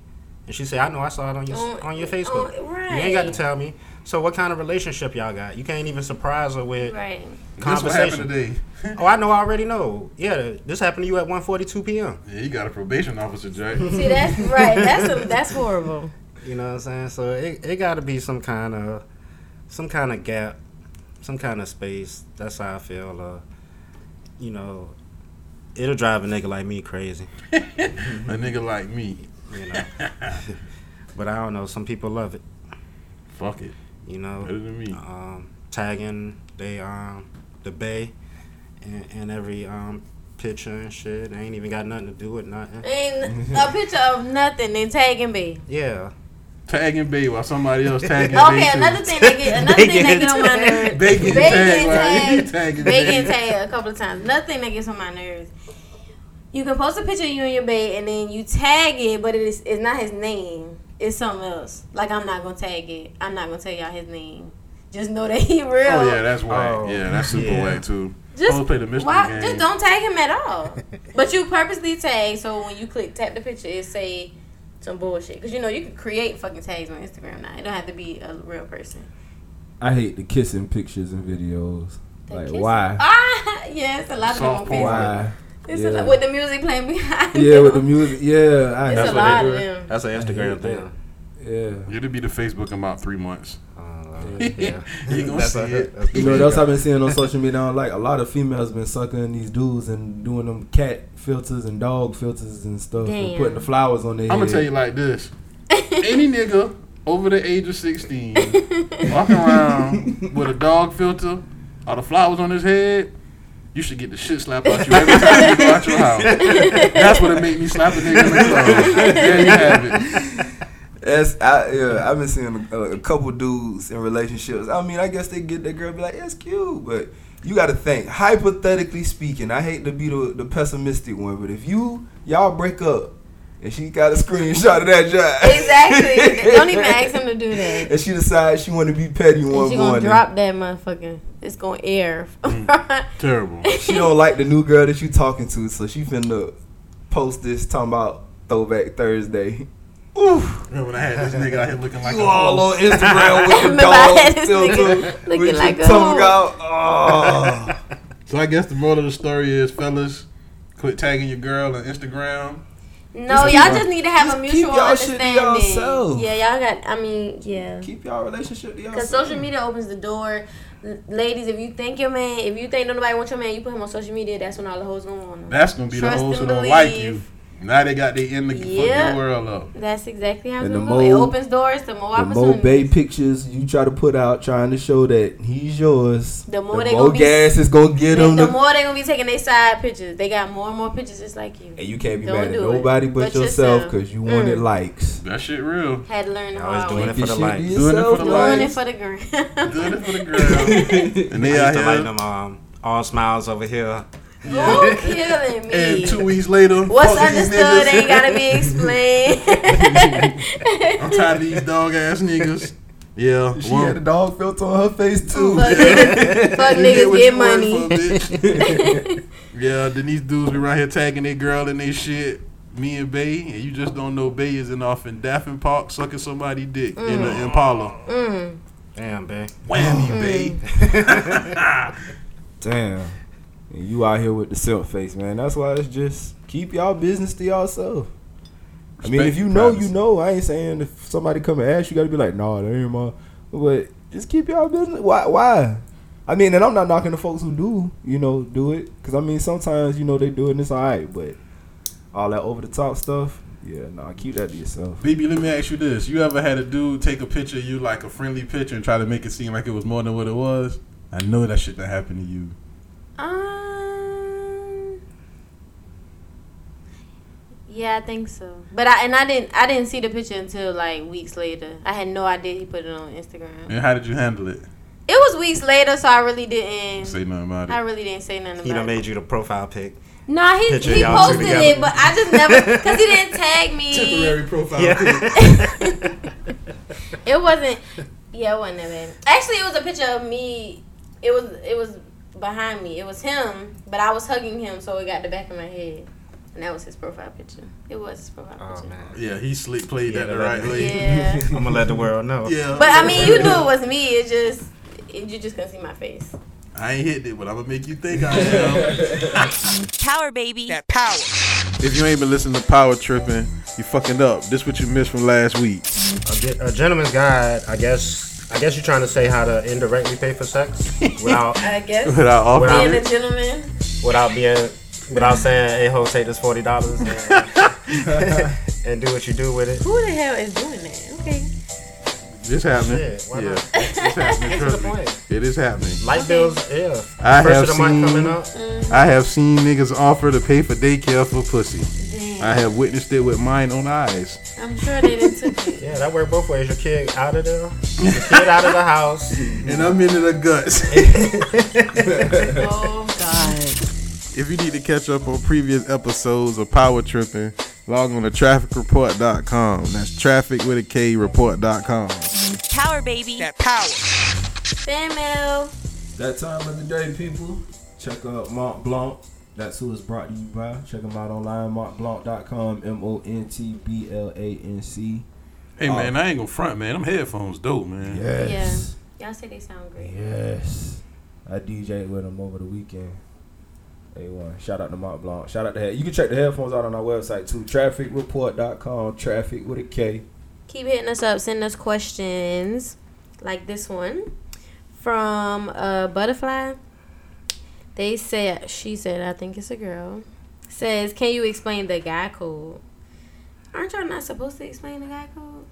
and she say, I know, I saw it on your On- on your Facebook. on- You ain't got to tell me. So what kind of relationship y'all got? You can't even surprise her with Right. This what conversation. happened today. oh, I know. I already know. Yeah, this happened to you at 1:42 p.m. Yeah, you got a probation officer, Jay. See, that's right. That's a, that's horrible. You know what I'm saying? So it it got to be some kind of some kind of gap, some kind of space. That's how I feel. Uh, you know, it'll drive a nigga like me crazy. a nigga like me. You know. But I don't know. Some people love it. Fuck it. You know, Better than me. um, tagging they um the bay and, and every um picture and shit. They ain't even got nothing to do with nothing. Ain't a picture of nothing and tagging me. Yeah. Tagging Bay while somebody else tagging Okay, Bay too. another thing that get another thing that get on my nerves. Bay getting Bay tagged getting while you tagged. tagging Bay Bay. getting tagged a couple of times. Another thing that gets on my nerves. You can post a picture of you and your babe and then you tag it, but it is it's not his name. It's something else. Like I'm not gonna tag it. I'm not gonna tell y'all his name. Just know that he real. Oh yeah, that's whack. Oh, yeah, that's super yeah. whack too. Just Supposed to play the mystery why, game. just don't tag him at all. but you purposely tag so when you click tap the picture, it say some bullshit. Cause you know you can create fucking tags on Instagram now. It don't have to be a real person. I hate the kissing pictures and videos. The like kissing- why? Ah, yeah, a lot of them on Facebook. Why? It's Yeah. a lot, with the music playing behind. Yeah, them. with the music. Yeah, I It's hate a lot of them. That's an Instagram thing. that. Yeah. It'll be the Facebook in about three months. Uh, Yeah. yeah. You gonna That's see it. that's You know, that's what. I've been seeing on social media. Now, like a lot of females been sucking these dudes and doing them cat filters and dog filters and stuff, and putting the flowers on their I'm head. gonna tell you like this: any nigga over the age of 16 walking around with a dog filter or the flowers on his head. You should get the shit slapped out you every time you go out your house. That's what it made me slap a nigga in the club. There you have it. That's I yeah. I've been seeing a, a couple dudes in relationships. I mean, I guess they get that girl be like, "That's cute," but you got to think. Hypothetically speaking, I hate to be the, the pessimistic one, but if you y'all break up and she got a screenshot of that job, Exactly. Don't even ask him to do that. and she decides she want to be petty And one she gonna morning, drop that motherfucker. It's gonna air. Mm. Terrible. she don't like the new girl that you talking to, so she finna post this talking about Throwback Thursday. Oof. Remember when I had this nigga out here looking like You a all hoe? on Instagram with your Remember I dog had this filter, nigga looking with like your a tongue out. Oh. So I guess the moral of the story is, fellas, quit tagging your girl on Instagram. No, Just y'all just need to have a just keep mutual y'all shit to understanding. yourself. Yeah, y'all got. I mean, yeah. Keep y'all relationship to yourself. Because social media opens the door. Ladies, if you think your man, if you think nobody wants your man, you put him on social media. That's when all the hoes gonna want him. That's gonna be Trust the hoes who and don't like you. Believe. Now they got their end to fuck Yeah. your world up. That's exactly how it's And the gonna go. It opens doors to more The more opportunities. babe pictures you try to put out, trying to show that he's yours, The more the they more gonna be- is gonna get the, him. the more they gonna be taking their side pictures. They got more and more pictures just like you. and you can't be Don't mad at nobody but, But yourself yourself. because you wanted Mm. likes. That shit real. Had to learn the I was doing way. it for the likes. to Doing it for yourself, the Doing it for the gram. Doing it for the girl. and they I out used to like them um, all smiles over here. You killing me. And two weeks later, What's understood ain't gotta be explained. I'm tired of these dog ass niggas. Yeah. She one- had a dog filter on her face too. Fuck niggas, fuck niggas get money. for, yeah, then these dudes be right here tagging their girl and they shit. Me and Bay, and you just don't know Bay is in off in Daffin Park sucking somebody dick in the Impala. Mm. Damn, babe. Whammy, Bay. Damn. And you out here with the silk face, man. That's why it's just keep y'all business to yourself. I mean, if you know, privacy. you know. I ain't saying if somebody come and ask, you gotta be like, nah, that ain't my. But just keep y'all business. Why? Why? I mean, and I'm not knocking the folks who do, you know, do it. Cause I mean, sometimes you know they do it and it's alright, but all that over the top stuff, yeah, nah, keep that to yourself. BB, let me ask you this: You ever had a dude take a picture of you like a friendly picture and try to make it seem like it was more than what it was? I know that shit that happened to you. Um. Yeah, I think so. But I and I didn't I didn't see the picture until like weeks later. I had no idea he put it on Instagram. And how did you handle it? It was weeks later, so I really didn't. Say nothing about it. I really didn't say nothing He done about it. made you the profile pic. Nah, he picture he posted it, but I just never because he didn't tag me. Temporary profile. Pic. It wasn't. Yeah, it wasn't that bad. Actually, it was a picture of me. It was it was behind me. It was him, but I was hugging him, so it got the back of my head, and that was his profile picture. It was his profile Oh picture. man. Yeah, he slick played Yeah, that the right way. Yeah. I'm gonna let the world know. Yeah. But I mean, you knew it was me. It just it, you just couldn't see my face. I ain't hit it, but I'm gonna make you think I am. Power baby. That power. if you ain't been listening to Power Tripping, you fucking up. This what you missed from last week. A, ge- a gentleman's guide. I guess. I guess you're trying to say how to indirectly pay for sex without I guess Without offering Without- being a gentleman. without being without saying, "Hey, ho, take this forty dollars and, and do what you do with it." Who the hell is doing that? Okay. It's happening. Shit, why yeah, not? it's happening. Trust the me. It is happening. Light bills, yeah. I First have of the month seen. coming up. Mm-hmm. I have seen niggas offer to pay for daycare for pussy. Damn. I have witnessed it with mine own eyes. I'm sure they didn't took it. Yeah, that worked both ways. Your kid out of there, your kid out of the house. And I'm into the guts. Oh God. If you need to catch up on previous episodes of Power Tripping, log on to trafficreport.com. That's traffic with a K report.com. Power baby. That power. Fan mail. That time of the day, people. Check out Mont Blanc. That's who it's brought to you by. Check them out online, montblanc.com. M O N T B L A N C. Hey man, uh, I ain't gonna front, man. Them headphones dope, man. Yes. Y'all say they sound great. Yes. I DJed with them over the weekend. A1. Shout out to Mont Blanc. Shout out to head. You can check the headphones out on our website too. Trafficreport.com. Traffic with a K. Keep hitting us up. Send us questions like this one from uh, Butterfly. They said, she said, I think it's a girl. Says, can you explain the guy code? Aren't y'all not supposed to explain the guy code?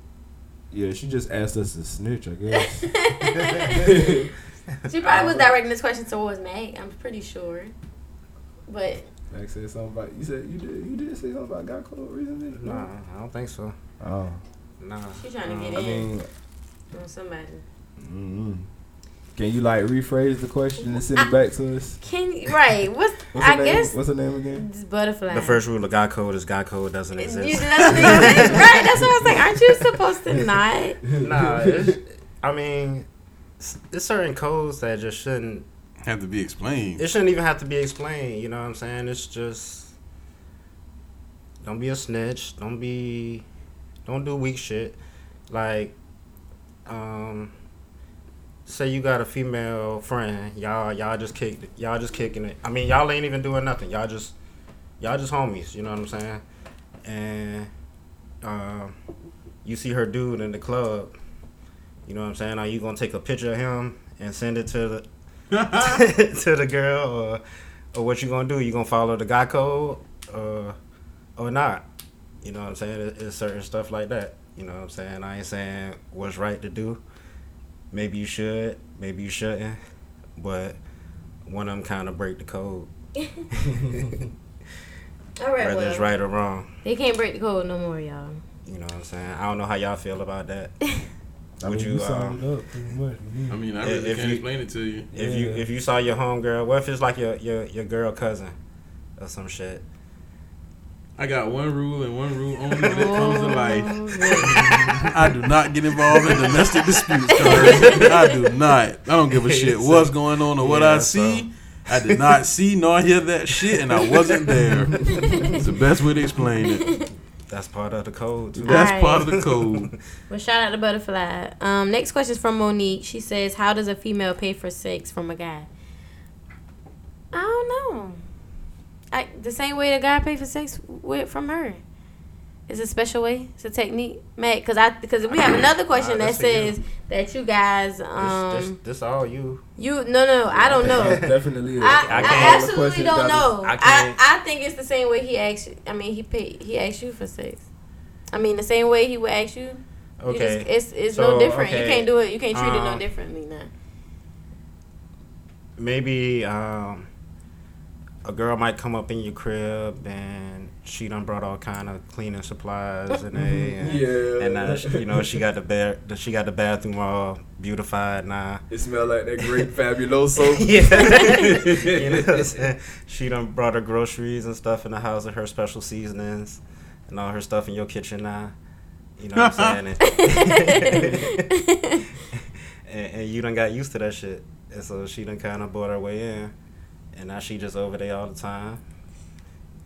Yeah, she just asked us to snitch, I guess. She probably was directing this question towards Meg. I'm pretty sure. But Max said something about you said you did you did say something about God code recently? Nah, I don't think so. Oh. Nah. she's trying to get I in mean, on somebody. mm can you like rephrase the question and send it back to us? Can right? What's, What's I name? guess What's her name again? butterfly. The first rule of God code is God code doesn't You- exist. that's, right. That's what I was like. Aren't you supposed to not? nah, it's, I mean, s- there's certain codes that just shouldn't Have to be explained. It shouldn't even have to be explained. You know what I'm saying? It's just don't be a snitch. Don't be don't do weak shit. Like, um, say you got a female friend. Y'all y'all just kick y'all just kicking it. I mean y'all ain't even doing nothing. Y'all just y'all just homies. You know what I'm saying? And um, you see her dude in the club. You know what I'm saying? Are you gonna take a picture of him and send it to the to the girl, or or what you gonna do? You gonna follow the guy code, or or not? You know what I'm saying? It, it's certain stuff like that. You know what I'm saying? I ain't saying what's right to do. Maybe you should, maybe you shouldn't, but one of them kind of break the code, All right, whether it's right or wrong. they can't break the code no more, y'all. You know what I'm saying? I don't know how y'all feel about that. I Would mean, you? you summed um, it up pretty much. I mean, I really if can't you- explain it to you. If you if you saw your homegirl, what if it's like your your your girl cousin or some shit? I got one rule and one rule only when it comes to life. Oh, I do not get involved in domestic disputes. I do not. I don't give a shit what's going on or what Yeah, I see. I did not see nor hear that shit, and I wasn't there. It's the best way to explain it. That's part of the code too. That's Alright. part of the code. Well, shout out to Butterfly. Um, next question is from Monique. She says, "How does a female pay for sex from a guy?" I don't know. I, the same way the guy pay for sex with from her. It's a special way. It's a technique, Matt. Because I because we have another question Nah, that that's for you. says that you guys This, um this, this all you. you no no I don't know. Definitely. I, I I, can't- absolutely don't know. I I, I, think it's the same way he asked. You, I mean, he paid. He asked you for sex. I mean, the same way he would ask you. You Okay. just, it's it's So, no different. You can't do it. You can't treat it no um, differently now. Maybe um, a girl might come up in your crib and she done brought all kind of cleaning supplies and they and, Yeah. and uh, she- you know she got the ba- she got the bathroom all beautified now. It smell like that great fabuloso. yeah. you know what I'm saying? She done brought her groceries and stuff in the house and her special seasonings and all her stuff in your kitchen now. You know what I'm saying? And, and, and you done got used to that shit. And so she done kind of bought her way in. And now she just over there all the time.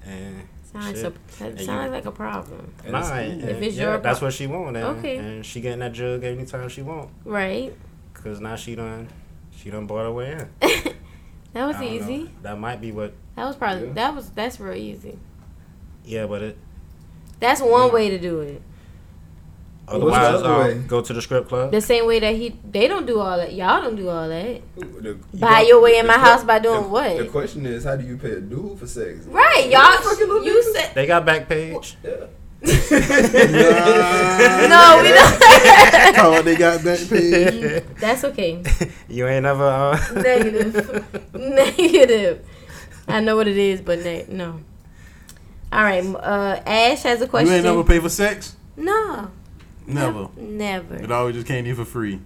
And Sounds shit. like, a, that And sounds like a problem. Nah, and- If it's yeah, your that's pro- what she want. And, Okay. and she getting that jug anytime she want. Right. Cause now she done, she done bought her way in. That was I don't know. easy. That might be what. That was probably Yeah. that was that's real easy. Yeah, but it. That's one way to do it. Otherwise, other way? um, go to the strip club. The same way that he they don't do all that. Y'all don't do all that. The- Buy your got- way in my que- house by doing the- what? The question is, how do you pay a dude for sex? Right, y'all. You said They got Backpage. Yeah. no, we don't. Oh, they got back paid. That's okay. You ain't never. Uh, Negative. Negative. I know what it is, but ne- no. All right. Uh, Ash has a question. You ain't never pay for sex? No. Never. Never. It always just came to you for free.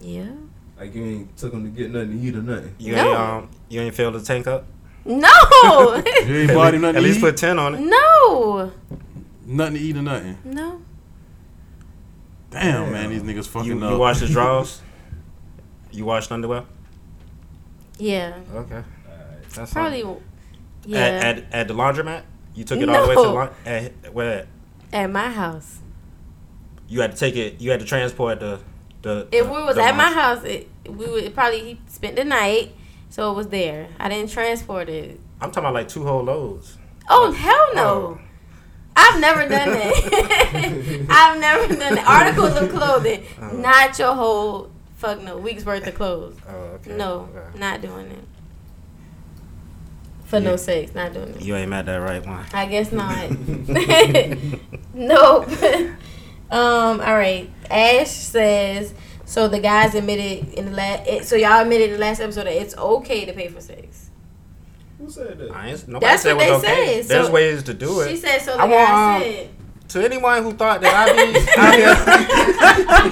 Yeah. Like you ain't took them to get nothing to eat or nothing. you No. ain't um, you ain't filled the tank up. No. You ain't bought him nothing At to least eat? put ten on it. no. Nothing to eat or nothing. No. Damn, man, these niggas fucking You, up. you wash his drawers. You washed underwear. Yeah. Okay. That's Probably. something. Yeah. At, at at the laundromat. You took it all the way to the No. laundry. At, where? At my house. You had to take it. You had to transport the the. If the- we was at my house, it, we would it probably he spent the night, so it was there. I didn't transport it. I'm talking about like two whole loads. Oh hell no! Oh. I've never done that. I've never done that. Articles of clothing, oh. not your whole fuck no week's worth of clothes. Oh, okay. No, Okay. not doing it. For no Yeah. sex, not doing it. You ain't mad that right one. I guess not. nope. Um. All right. Ash says. So the guys admitted in the last. So y'all admitted in the last episode that it's okay to pay for sex. Who said that? I ain't, nobody That's said what it was they okay. said. There's So- ways to do it. She said. So the I guy want, um, said. To anyone who thought that I'd be out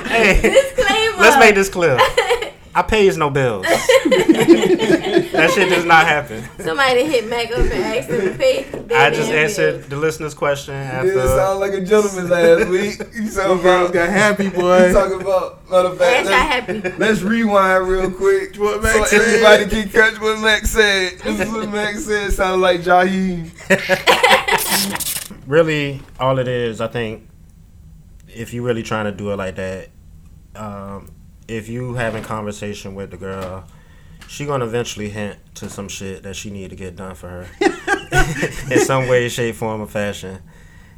here, hey, Disclaimer. let's make this clear. I pays no bills. that shit does not happen. Somebody hit Mac up and asked him to pay. I just answered bills. the listener's question You after. didn't sound like a gentleman last week. You sound girls about got happy, boy. You talking about matter of Ash fact. not Let's, happy. let's rewind real quick. What Mac so said. everybody can catch what Mac said. This is what Mac said. Sounded like Jaheim. really all it is i think if you're really trying to do it like that um, if you having conversation with the girl she gonna eventually hint to some shit that she need to get done for her. In some way shape form or fashion.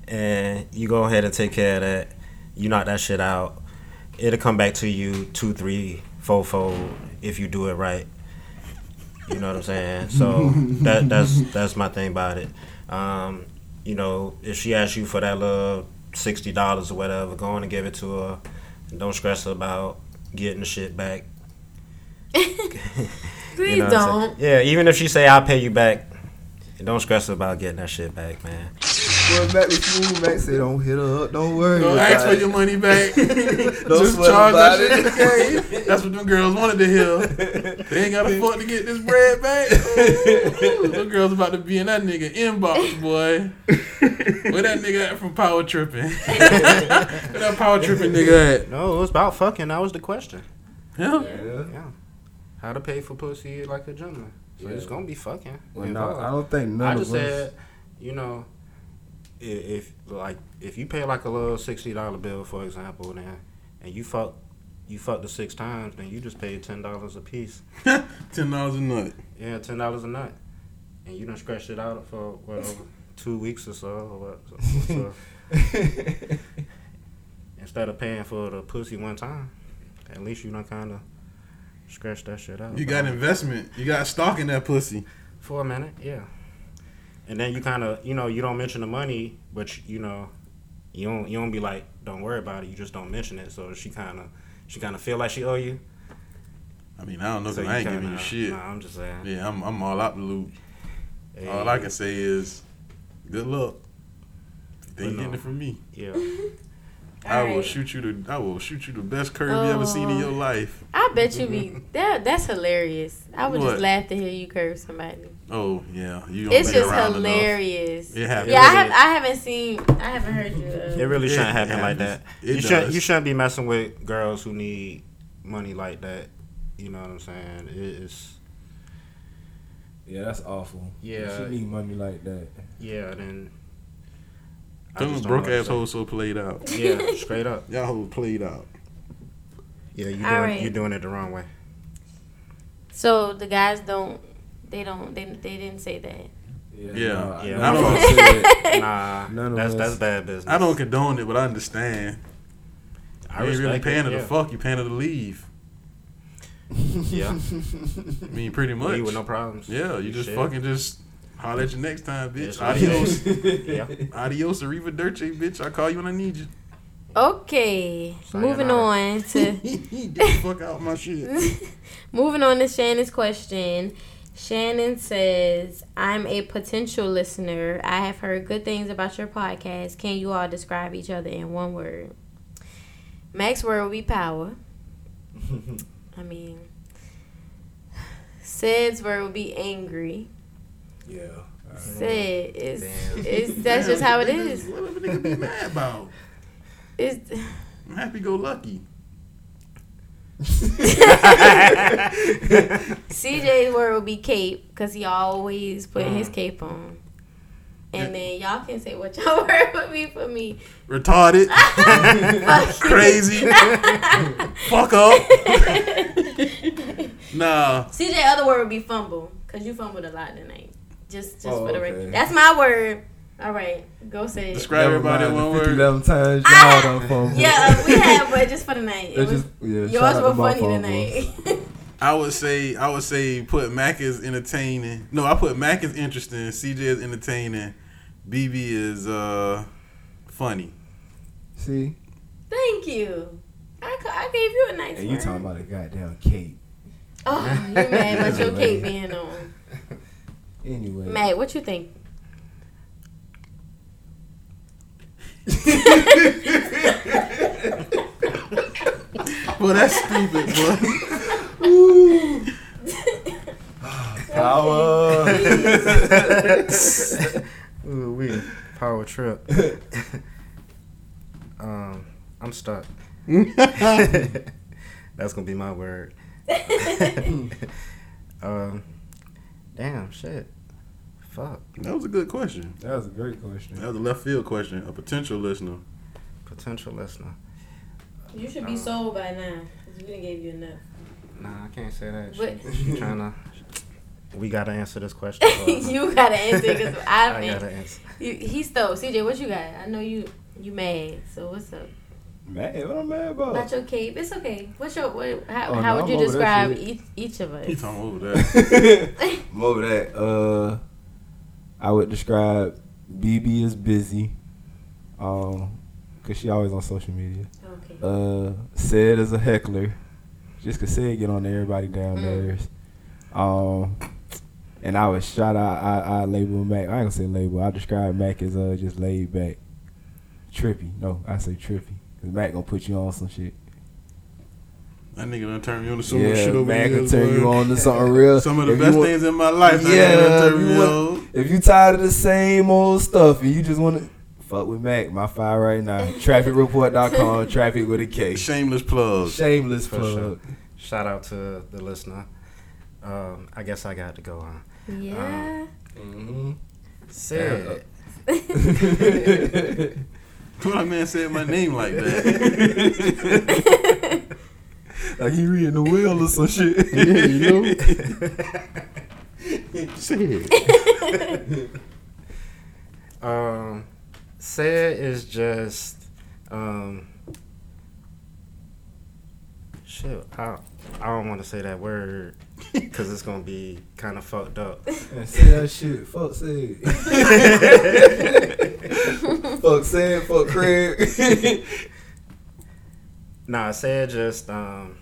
And you go ahead and take care of that. You knock that shit out. It'll come back to you two three four fold if you do it right. You know what i'm saying? So that that's that's my thing about it. Um, you know, if she asks you for that little sixty dollars or whatever, go on and give it to her. Don't stress about getting the shit back. Please You know what I'm saying? don't. Yeah, even if she say I'll pay you back, don't stress about getting that shit back, man. Well, Mac was smooth. Mac said, "Don't hit her up. Don't worry. Don't ask for it." your money back. Don't Just charge that shit it. in the game. That's what them girls wanted to hear. They ain't got to fuck to get this bread back. Ooh, them girls about to be in that nigga inbox, boy. Where that nigga at from Power Tripping? Where that Power Tripping nigga at? No, it was about fucking. That was the question. Yeah. Yeah. Yeah. How to pay for pussy like a gentleman. So it's gonna be fucking. Well, no, involved. I don't think none I of just us. said, you know, i- if like if you pay like a little sixty dollar bill, for example, then and you fuck you fuck the six times, then you just paid ten dollars a piece. Ten dollars a nut. Yeah, ten dollars a nut, and you done scratched it out for what over two weeks or so, or what? So, instead of paying for the pussy one time, at least you done kind of scratch that shit out. You got investment. You got stock in that pussy. for a minute, yeah. And then you kind of, you know, you don't mention the money, but you, you know, you don't, you don't be like, don't worry about it. You just don't mention it. So she kind of, she kind of feel like she owe you. I mean, I don't know So because I ain't kinda- giving you shit. Nah, I'm just saying. Yeah, I'm, I'm all out the loop. Hey, All I can say is, good luck. They But think you no. getting it from me? Yeah. I will shoot you the I will shoot you the best curve you ever seen in Oh. your life. I bet you be that. That's hilarious. I would What? just laugh to hear you curve somebody. Oh yeah, you don't It's just around hilarious. It happens. Yeah, I have. I haven't seen. I haven't heard you. It Uh, really It shouldn't happen like that. It you shouldn't, you shouldn't be messing with girls who need money like that. You know what I'm saying? It's Yeah, that's awful. Yeah. If she need money like that. yeah. Then I Them broke know ass hoes so played out. Yeah, straight up. Y'all hoes played out. Yeah, you doing All right. you doing it the wrong way. so the guys don't. They don't. They, they didn't say that. Yeah, Yeah. no, Yeah, none I of don't- us said- Nah, None of that's us- that's bad business. I don't condone it, but I understand. I you ain't really respect paying her it, to fuck, you paying her to leave. Yeah, I mean, pretty much. leave with no problems. yeah, you just Shit. fucking just Holler at you next time, bitch. Yes, Adios. yeah. Adios, Arrivederci, bitch. I'll call you when I need you. Okay, moving on to Get the fuck out my shit. moving on to Shannon's question. Shannon says, "I'm a potential listener. I have heard good things about your podcast. Can you all describe each other in one word?" Mac's word will be power. I mean, Sid's word will be angry. Yeah. Sid is Damn. it's that's just how it is. What a nigga be mad about? It's I'm happy go lucky. CJ's word will be cape because he always put Uh-huh. his cape on. And then y'all can say what y'all word would be for me. Retarded. Crazy. Fuck up. nah. CJ other word would be fumble because you fumbled a lot tonight. Just just Oh, for the okay. record. That's my word. All right, go say it. Describe everybody in one word. 11 times Ah! y'all. Yeah, uh, we have, but just for the night. It That's was, just- yeah, yours were funny fumbles. tonight. I would say I would say put Mac is entertaining. No, I put Mac is interesting. CJ is entertaining. BB is uh funny. See? Thank you. I, I gave you a nice And you talking about a goddamn cape. Oh, you mad about your cape being on. Anyway. Matt, what you think? Well, that's stupid, boy. Power. Ooh, we power trip. um, I'm stuck. That's gonna be my word. um, damn shit. Fuck. That was a good question. That was a great question. That was a left field question. A potential listener. Potential listener. You should be sold by now because we didn't give you enough. Nah, I can't say that. What? She, she trying to. We gotta answer this question. you gotta answer because I, I mean, gotta answer. You, he stole. CJ, what you got? I know you you mad. So what's up? Man, what I'm mad about? About your cape. It's okay. What's your what, how, Oh, how no, would you I'm over describe each, each of us? He talking over that. I'm over that. Uh, I would describe BB as busy. Um, cause she always on social media. Okay. Uh, Sid as a heckler, just cause Sid get on to everybody down Mm. there. Um, and I would shout out. I, I label Mac. I ain't gonna say label. I describe Mac as uh just laid back, trippy. No, I say trippy. Cause Mac gonna put you on some shit. That nigga done turned me on to so yeah, much shit over Mac the can years, turn you on to something real. Some of the If you best want- things in my life. Yeah, done if turned you, want, on. if you tired of the same old stuff and you just want to fuck with Mac, my file right now. Trafficreport.com, traffic with a K. Shameless plug. Shameless For plug. sure. Shout out to the listener. Um, I guess I got to go on. Yeah. Mm-hmm. Sid. What my man said my name like that. like he reading the will or some shit. yeah, you know. Shit. Um, Sid is just um. Shit, I I don't want to say that word because it's gonna be kind of fucked up. Man, say that shit. Fuck Sid. fuck Sid. Fuck Craig. Nah, Sid just um.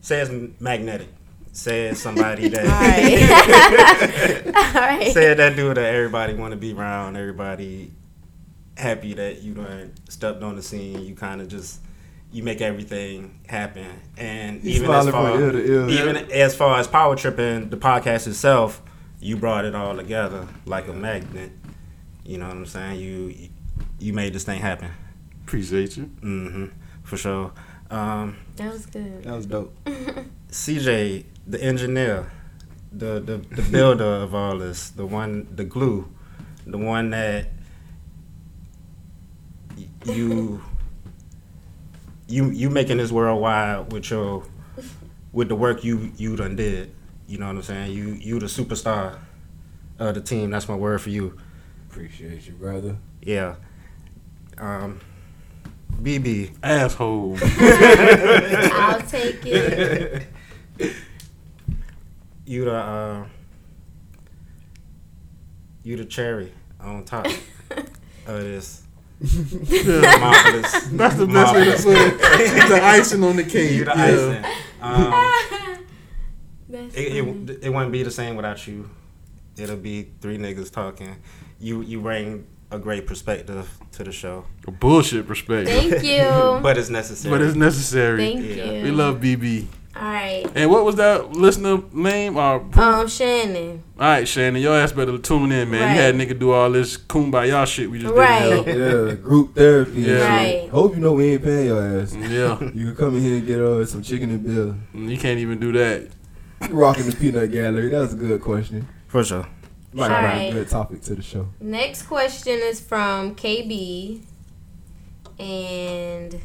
Says magnetic. Says somebody that. All right. Sid that dude that everybody want to be around. Everybody happy that you done stepped on the scene. You kind of just you make everything happen. And You even as far from ear ear. even as far as power tripping, the podcast itself, you brought it all together like a magnet. You know what I'm saying? You you made this thing happen. Appreciate you. hmm For sure. Um, That was good. That was dope. CJ, the engineer, the, the the builder of all this, the one, the glue, the one that y- you you you making this worldwide with your with the work you you done did. You know what I'm saying? You you the superstar of the team. That's my word for you. Appreciate you, brother. Yeah. Um, BB. Asshole. I'll take it. You the uh, you the cherry on top of this. Yeah. marvelous. That's the best way to say it. The icing on the cake. You the yeah. icing. Um, it, it, it wouldn't be the same without you. It'll be three niggas talking. You you bring a great perspective to the show. A bullshit perspective. Thank you. but it's necessary. But it's necessary. Thank Yeah. you. We love BB. All right. And what was that listener name? Uh, Um, Shannon. all right, Shannon, your ass better tune in, man. Right. You had nigga do all this kumbaya shit we just Right. did. here. Yeah, group therapy. Yeah. Right. Hope you know we ain't paying your ass. Yeah. You can come in here and get uh, some chicken and bill. You can't even do that. Rocking the peanut gallery. That's a good question. For sure. Might have been Alright. a topic to the show. Next question is from KB. And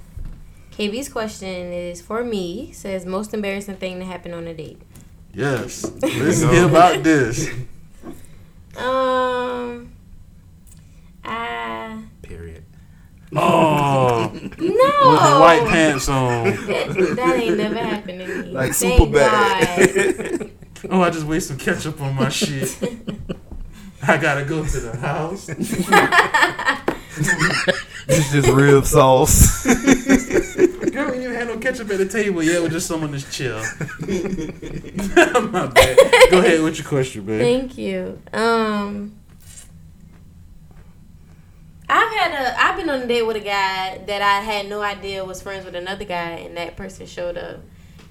KB's question is for me. Says most embarrassing thing that happened on a date. Yes. Let's hear about this. Um I Period. Oh. No With the white pants on. That, that ain't never happened to me. Like Thank super bad. God. Oh, I just wasted some ketchup on my shit. I gotta go to the house. It's just rib sauce. Girl, we didn't have no ketchup at the table. Yeah, it was just some on this chill. My bad. Go ahead with your question, man. Thank you. Um, I've had a I've been on a date with a guy that I had no idea was friends with another guy, and that person showed up,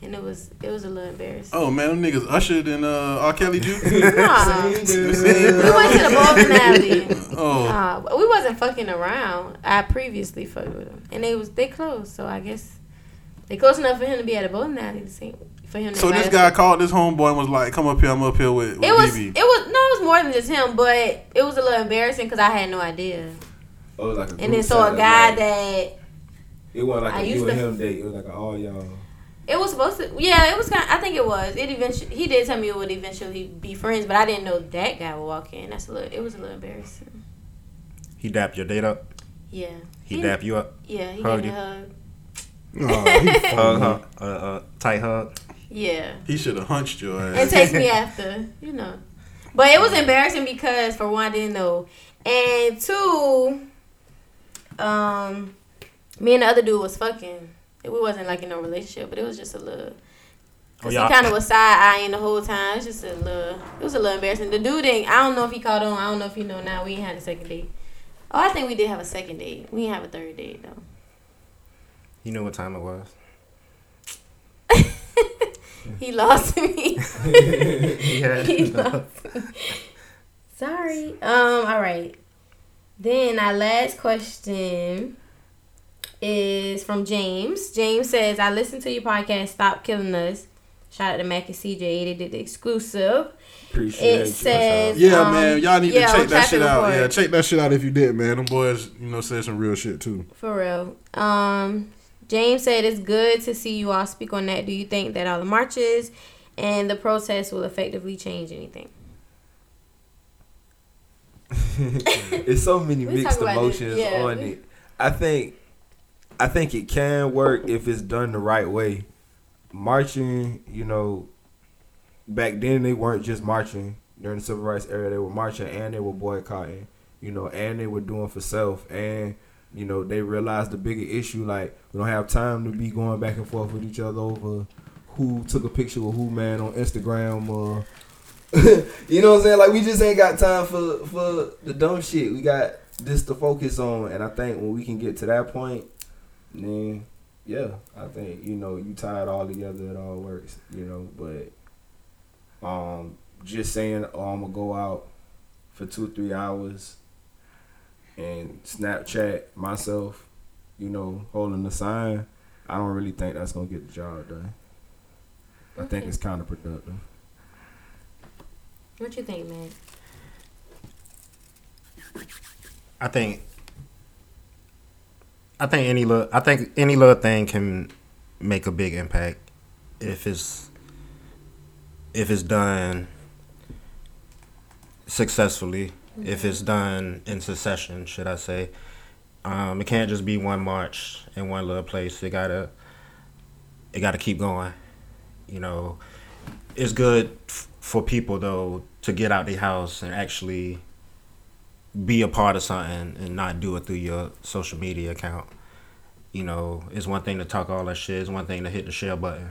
and it was it was a little embarrassing. Oh man, them niggas ushered in uh, R. Kelly Juke. Nah. we went to the ball finale. Oh. Nah, we wasn't fucking around. I previously fucked with him, and they was they close, so I guess they close enough for him to be at a bowling alley to see for him. So this invite us guy called this homeboy and was like, "Come up here, I'm up here with, with It was BB." it was no, it was more than just him, but it was a little embarrassing because I had no idea. Oh, like a And then so a guy like- that It wasn't like I a used you and him date. It was like a all y'all. It was supposed to, yeah, it was kind. I think it was. It eventually he did tell me it would eventually be friends, but I didn't know that guy would walk in. That's a little. It was a little embarrassing. He dapped your date up. Yeah. He dapped you up. Yeah, he Hugged gave me you. a hug. Oh, he hug, funny. hug, uh, uh, tight hug. Yeah. He should have hunched your ass. and takes me after, you know. But it was embarrassing because for one, I didn't know, and two, um, me and the other dude was fucking. We wasn't like in no relationship, but it was just a little. Oh, Cause y'all- he kind of was side eyeing the whole time. It's just a little. It was a little embarrassing. The dude didn't. I don't know if he caught on. I don't know if he know now. We ain't had a second date. Oh, I think we did have a second date. We didn't have a third date though. You know what time it was. He lost me. Yeah. he lost me. Sorry. Um. All right. Then our last question is from James. James says, "I listened to your podcast. Stop killing us." Shout out to Mac and CJ. They did the exclusive. Appreciate it says, Yeah, um, man, y'all need yeah, to check that shit out. Report. Yeah, check that shit out if you did, man. Them boys, you know, said some real shit too. For real. Um, James said it's good to see you all speak on that. Do you think that all the marches and the protests will effectively change anything? it's so many mixed talk about this, emotions yeah, on we- it. I think I think it can work if it's done the right way. Marching, you know, back then they weren't just marching during the civil rights era. They were marching and they were boycotting, you know, and they were doing for self. And you know, they realized the bigger issue. Like we don't have time to be going back and forth with each other over who took a picture with who man on Instagram or you know what I'm saying? Like we just ain't got time for for the dumb shit. We got this to focus on, and I think when we can get to that point, then yeah, I think you know you tie it all together, it all works. You know, but um, just saying, oh, I'm gonna go out for two three hours and Snapchat myself, you know, holding the sign. I don't really think that's gonna get the job done. I think it's counterproductive. What you think, man? I think. I think any little. I think any little thing can make a big impact if it's if it's done successfully. If it's done in succession, should I say? Um, it can't just be one march in one little place. It gotta. It gotta keep going. You know, it's good f- for people though to get out the house and actually be a part of something and not do it through your social media account. You know, it's one thing to talk all that shit. It's one thing to hit the share button.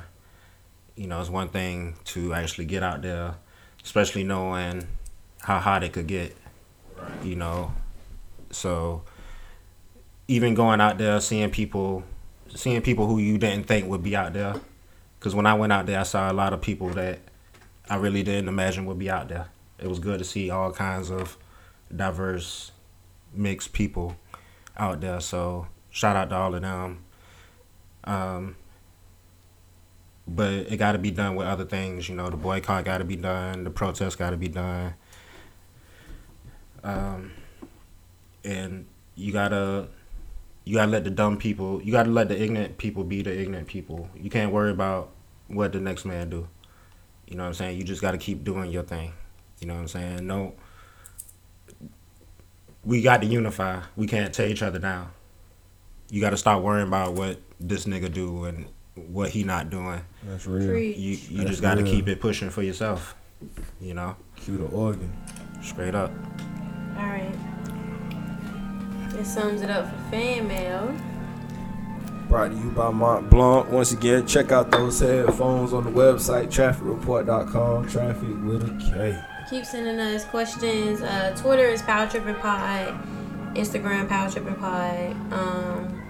You know, it's one thing to actually get out there, especially knowing how hot it could get. You know, so even going out there, seeing people, seeing people who you didn't think would be out there. Because when I went out there, I saw a lot of people that I really didn't imagine would be out there. It was good to see all kinds of diverse, mixed people out there. So shout out to all of them. Um, but it got to be done with other things. You know, the boycott got to be done. The protest got to be done. Um, and you gotta you gotta let the dumb people you gotta let the ignorant people be the ignorant people you can't worry about what the next man do you know what i'm saying you just gotta keep doing your thing you know what i'm saying no we got to unify we can't tear each other down you gotta stop worrying about what this nigga do and what he not doing That's real. Preach. you you That's just gotta keep it pushing for yourself you know Cue the organ. straight up All right. That sums it up for fan mail. Brought to you by Mont Blanc. Once again, check out those headphones on the website, trafficreport.com. Traffic with a K. Keep sending us questions. Uh, Twitter is Power Tripping Pod. Instagram Power Tripping Pod. Um,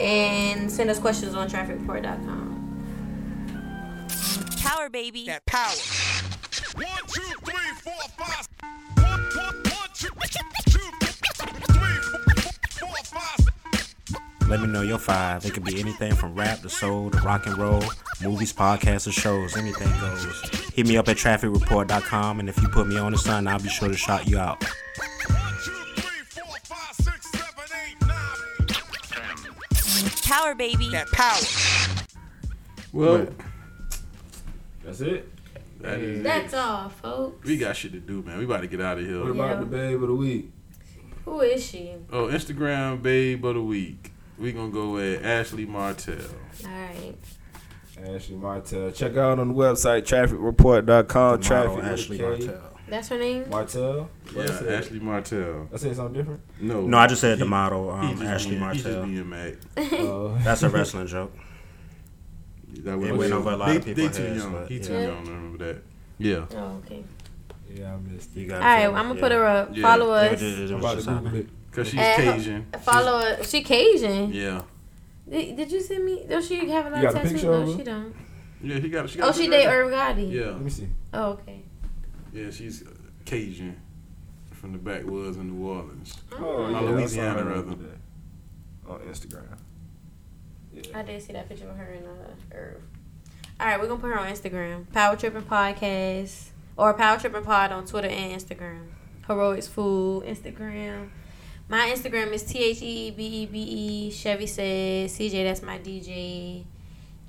and send us questions on trafficreport.com. Power baby. That power. One, two, three, four, five. One, one, one, two, Let me know your five. It could be anything from rap to soul to rock and roll, movies, podcasts, or shows. Anything goes. Hit me up at trafficreport.com, and if you put me on the sun, I'll be sure to shout you out. One, two, three, four, five, six, seven, eight, nine. Power baby. That power. Well, That's it. that is it. That's all, folks. We got shit to do, man. We about to get out of here. What here. about Yeah. the babe of the week? Who is she? Oh, Instagram babe of the week. We gonna go with Ashley Martell. All right. Ashley Martell. Check out on the website, trafficreport.com. The Traffic model, with a Ashley K. Martell. That's her name? Martell? What I Yeah, said? Ashley Martell. I said something different? No, No, I just said the he- model, he um, just Ashley being- He just Martell. being mad. Uh, That's a wrestling joke. That It went over a lot they, of people's They too heads, young. but He too yeah. young to remember that. Yeah. Oh, okay. yeah, I missed You it. got All right, I'm gonna put her up. Yeah. Follow Yeah, us. It, it, it I'm was about to just Google happening. it. Cause she's Uh, Cajun. Follow her. She Cajun. Yeah. Did, did you see me? Does she have a lot You of got a tattoos? No, she don't. Yeah, she got. She got Oh, she picture date right Irv Gotti. there. Let me see. Oh, okay. Yeah, she's Cajun from the backwoods in New Orleans. Oh, Uh, yeah, I saw Louisiana, her rather. the On Instagram. Yeah. I did see that picture of her in uh, Irv. All right, we're gonna put her on Instagram. Power Tripping Podcast or Power Tripping Pod on Twitter and Instagram. Heroics Food Instagram. My Instagram is T H E B E B E. Chevy says CJ. That's my DJ.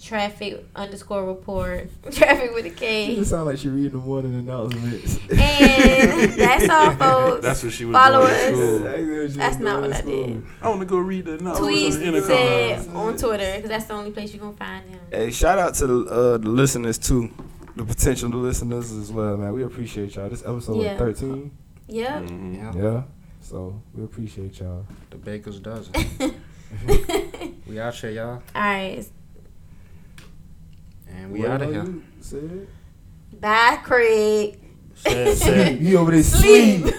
Traffic underscore report. Traffic with a K. She K. just sound like she reading the morning announcements. And that's all, folks. That's what she was Follow doing at us. school. That's That's not what I did. I want to go read the announcements Tweet on said on Twitter because that's the only place you gonna find him. Hey, shout out to the, uh, the listeners too, the potential listeners as well, man. We appreciate y'all. This episode Yeah. thirteen. Yep. Mhm. Yeah. Yeah. So we appreciate y'all. The baker's dozen. we out here, y'all. All right. And we What out of here. you? Bye, Craig. Said, said, You over there Sleep. sleep.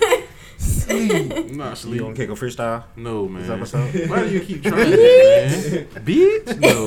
sleep. I'm not you gonna kick a freestyle No, this man. episode? Why do you keep trying that, man? Bitch? No.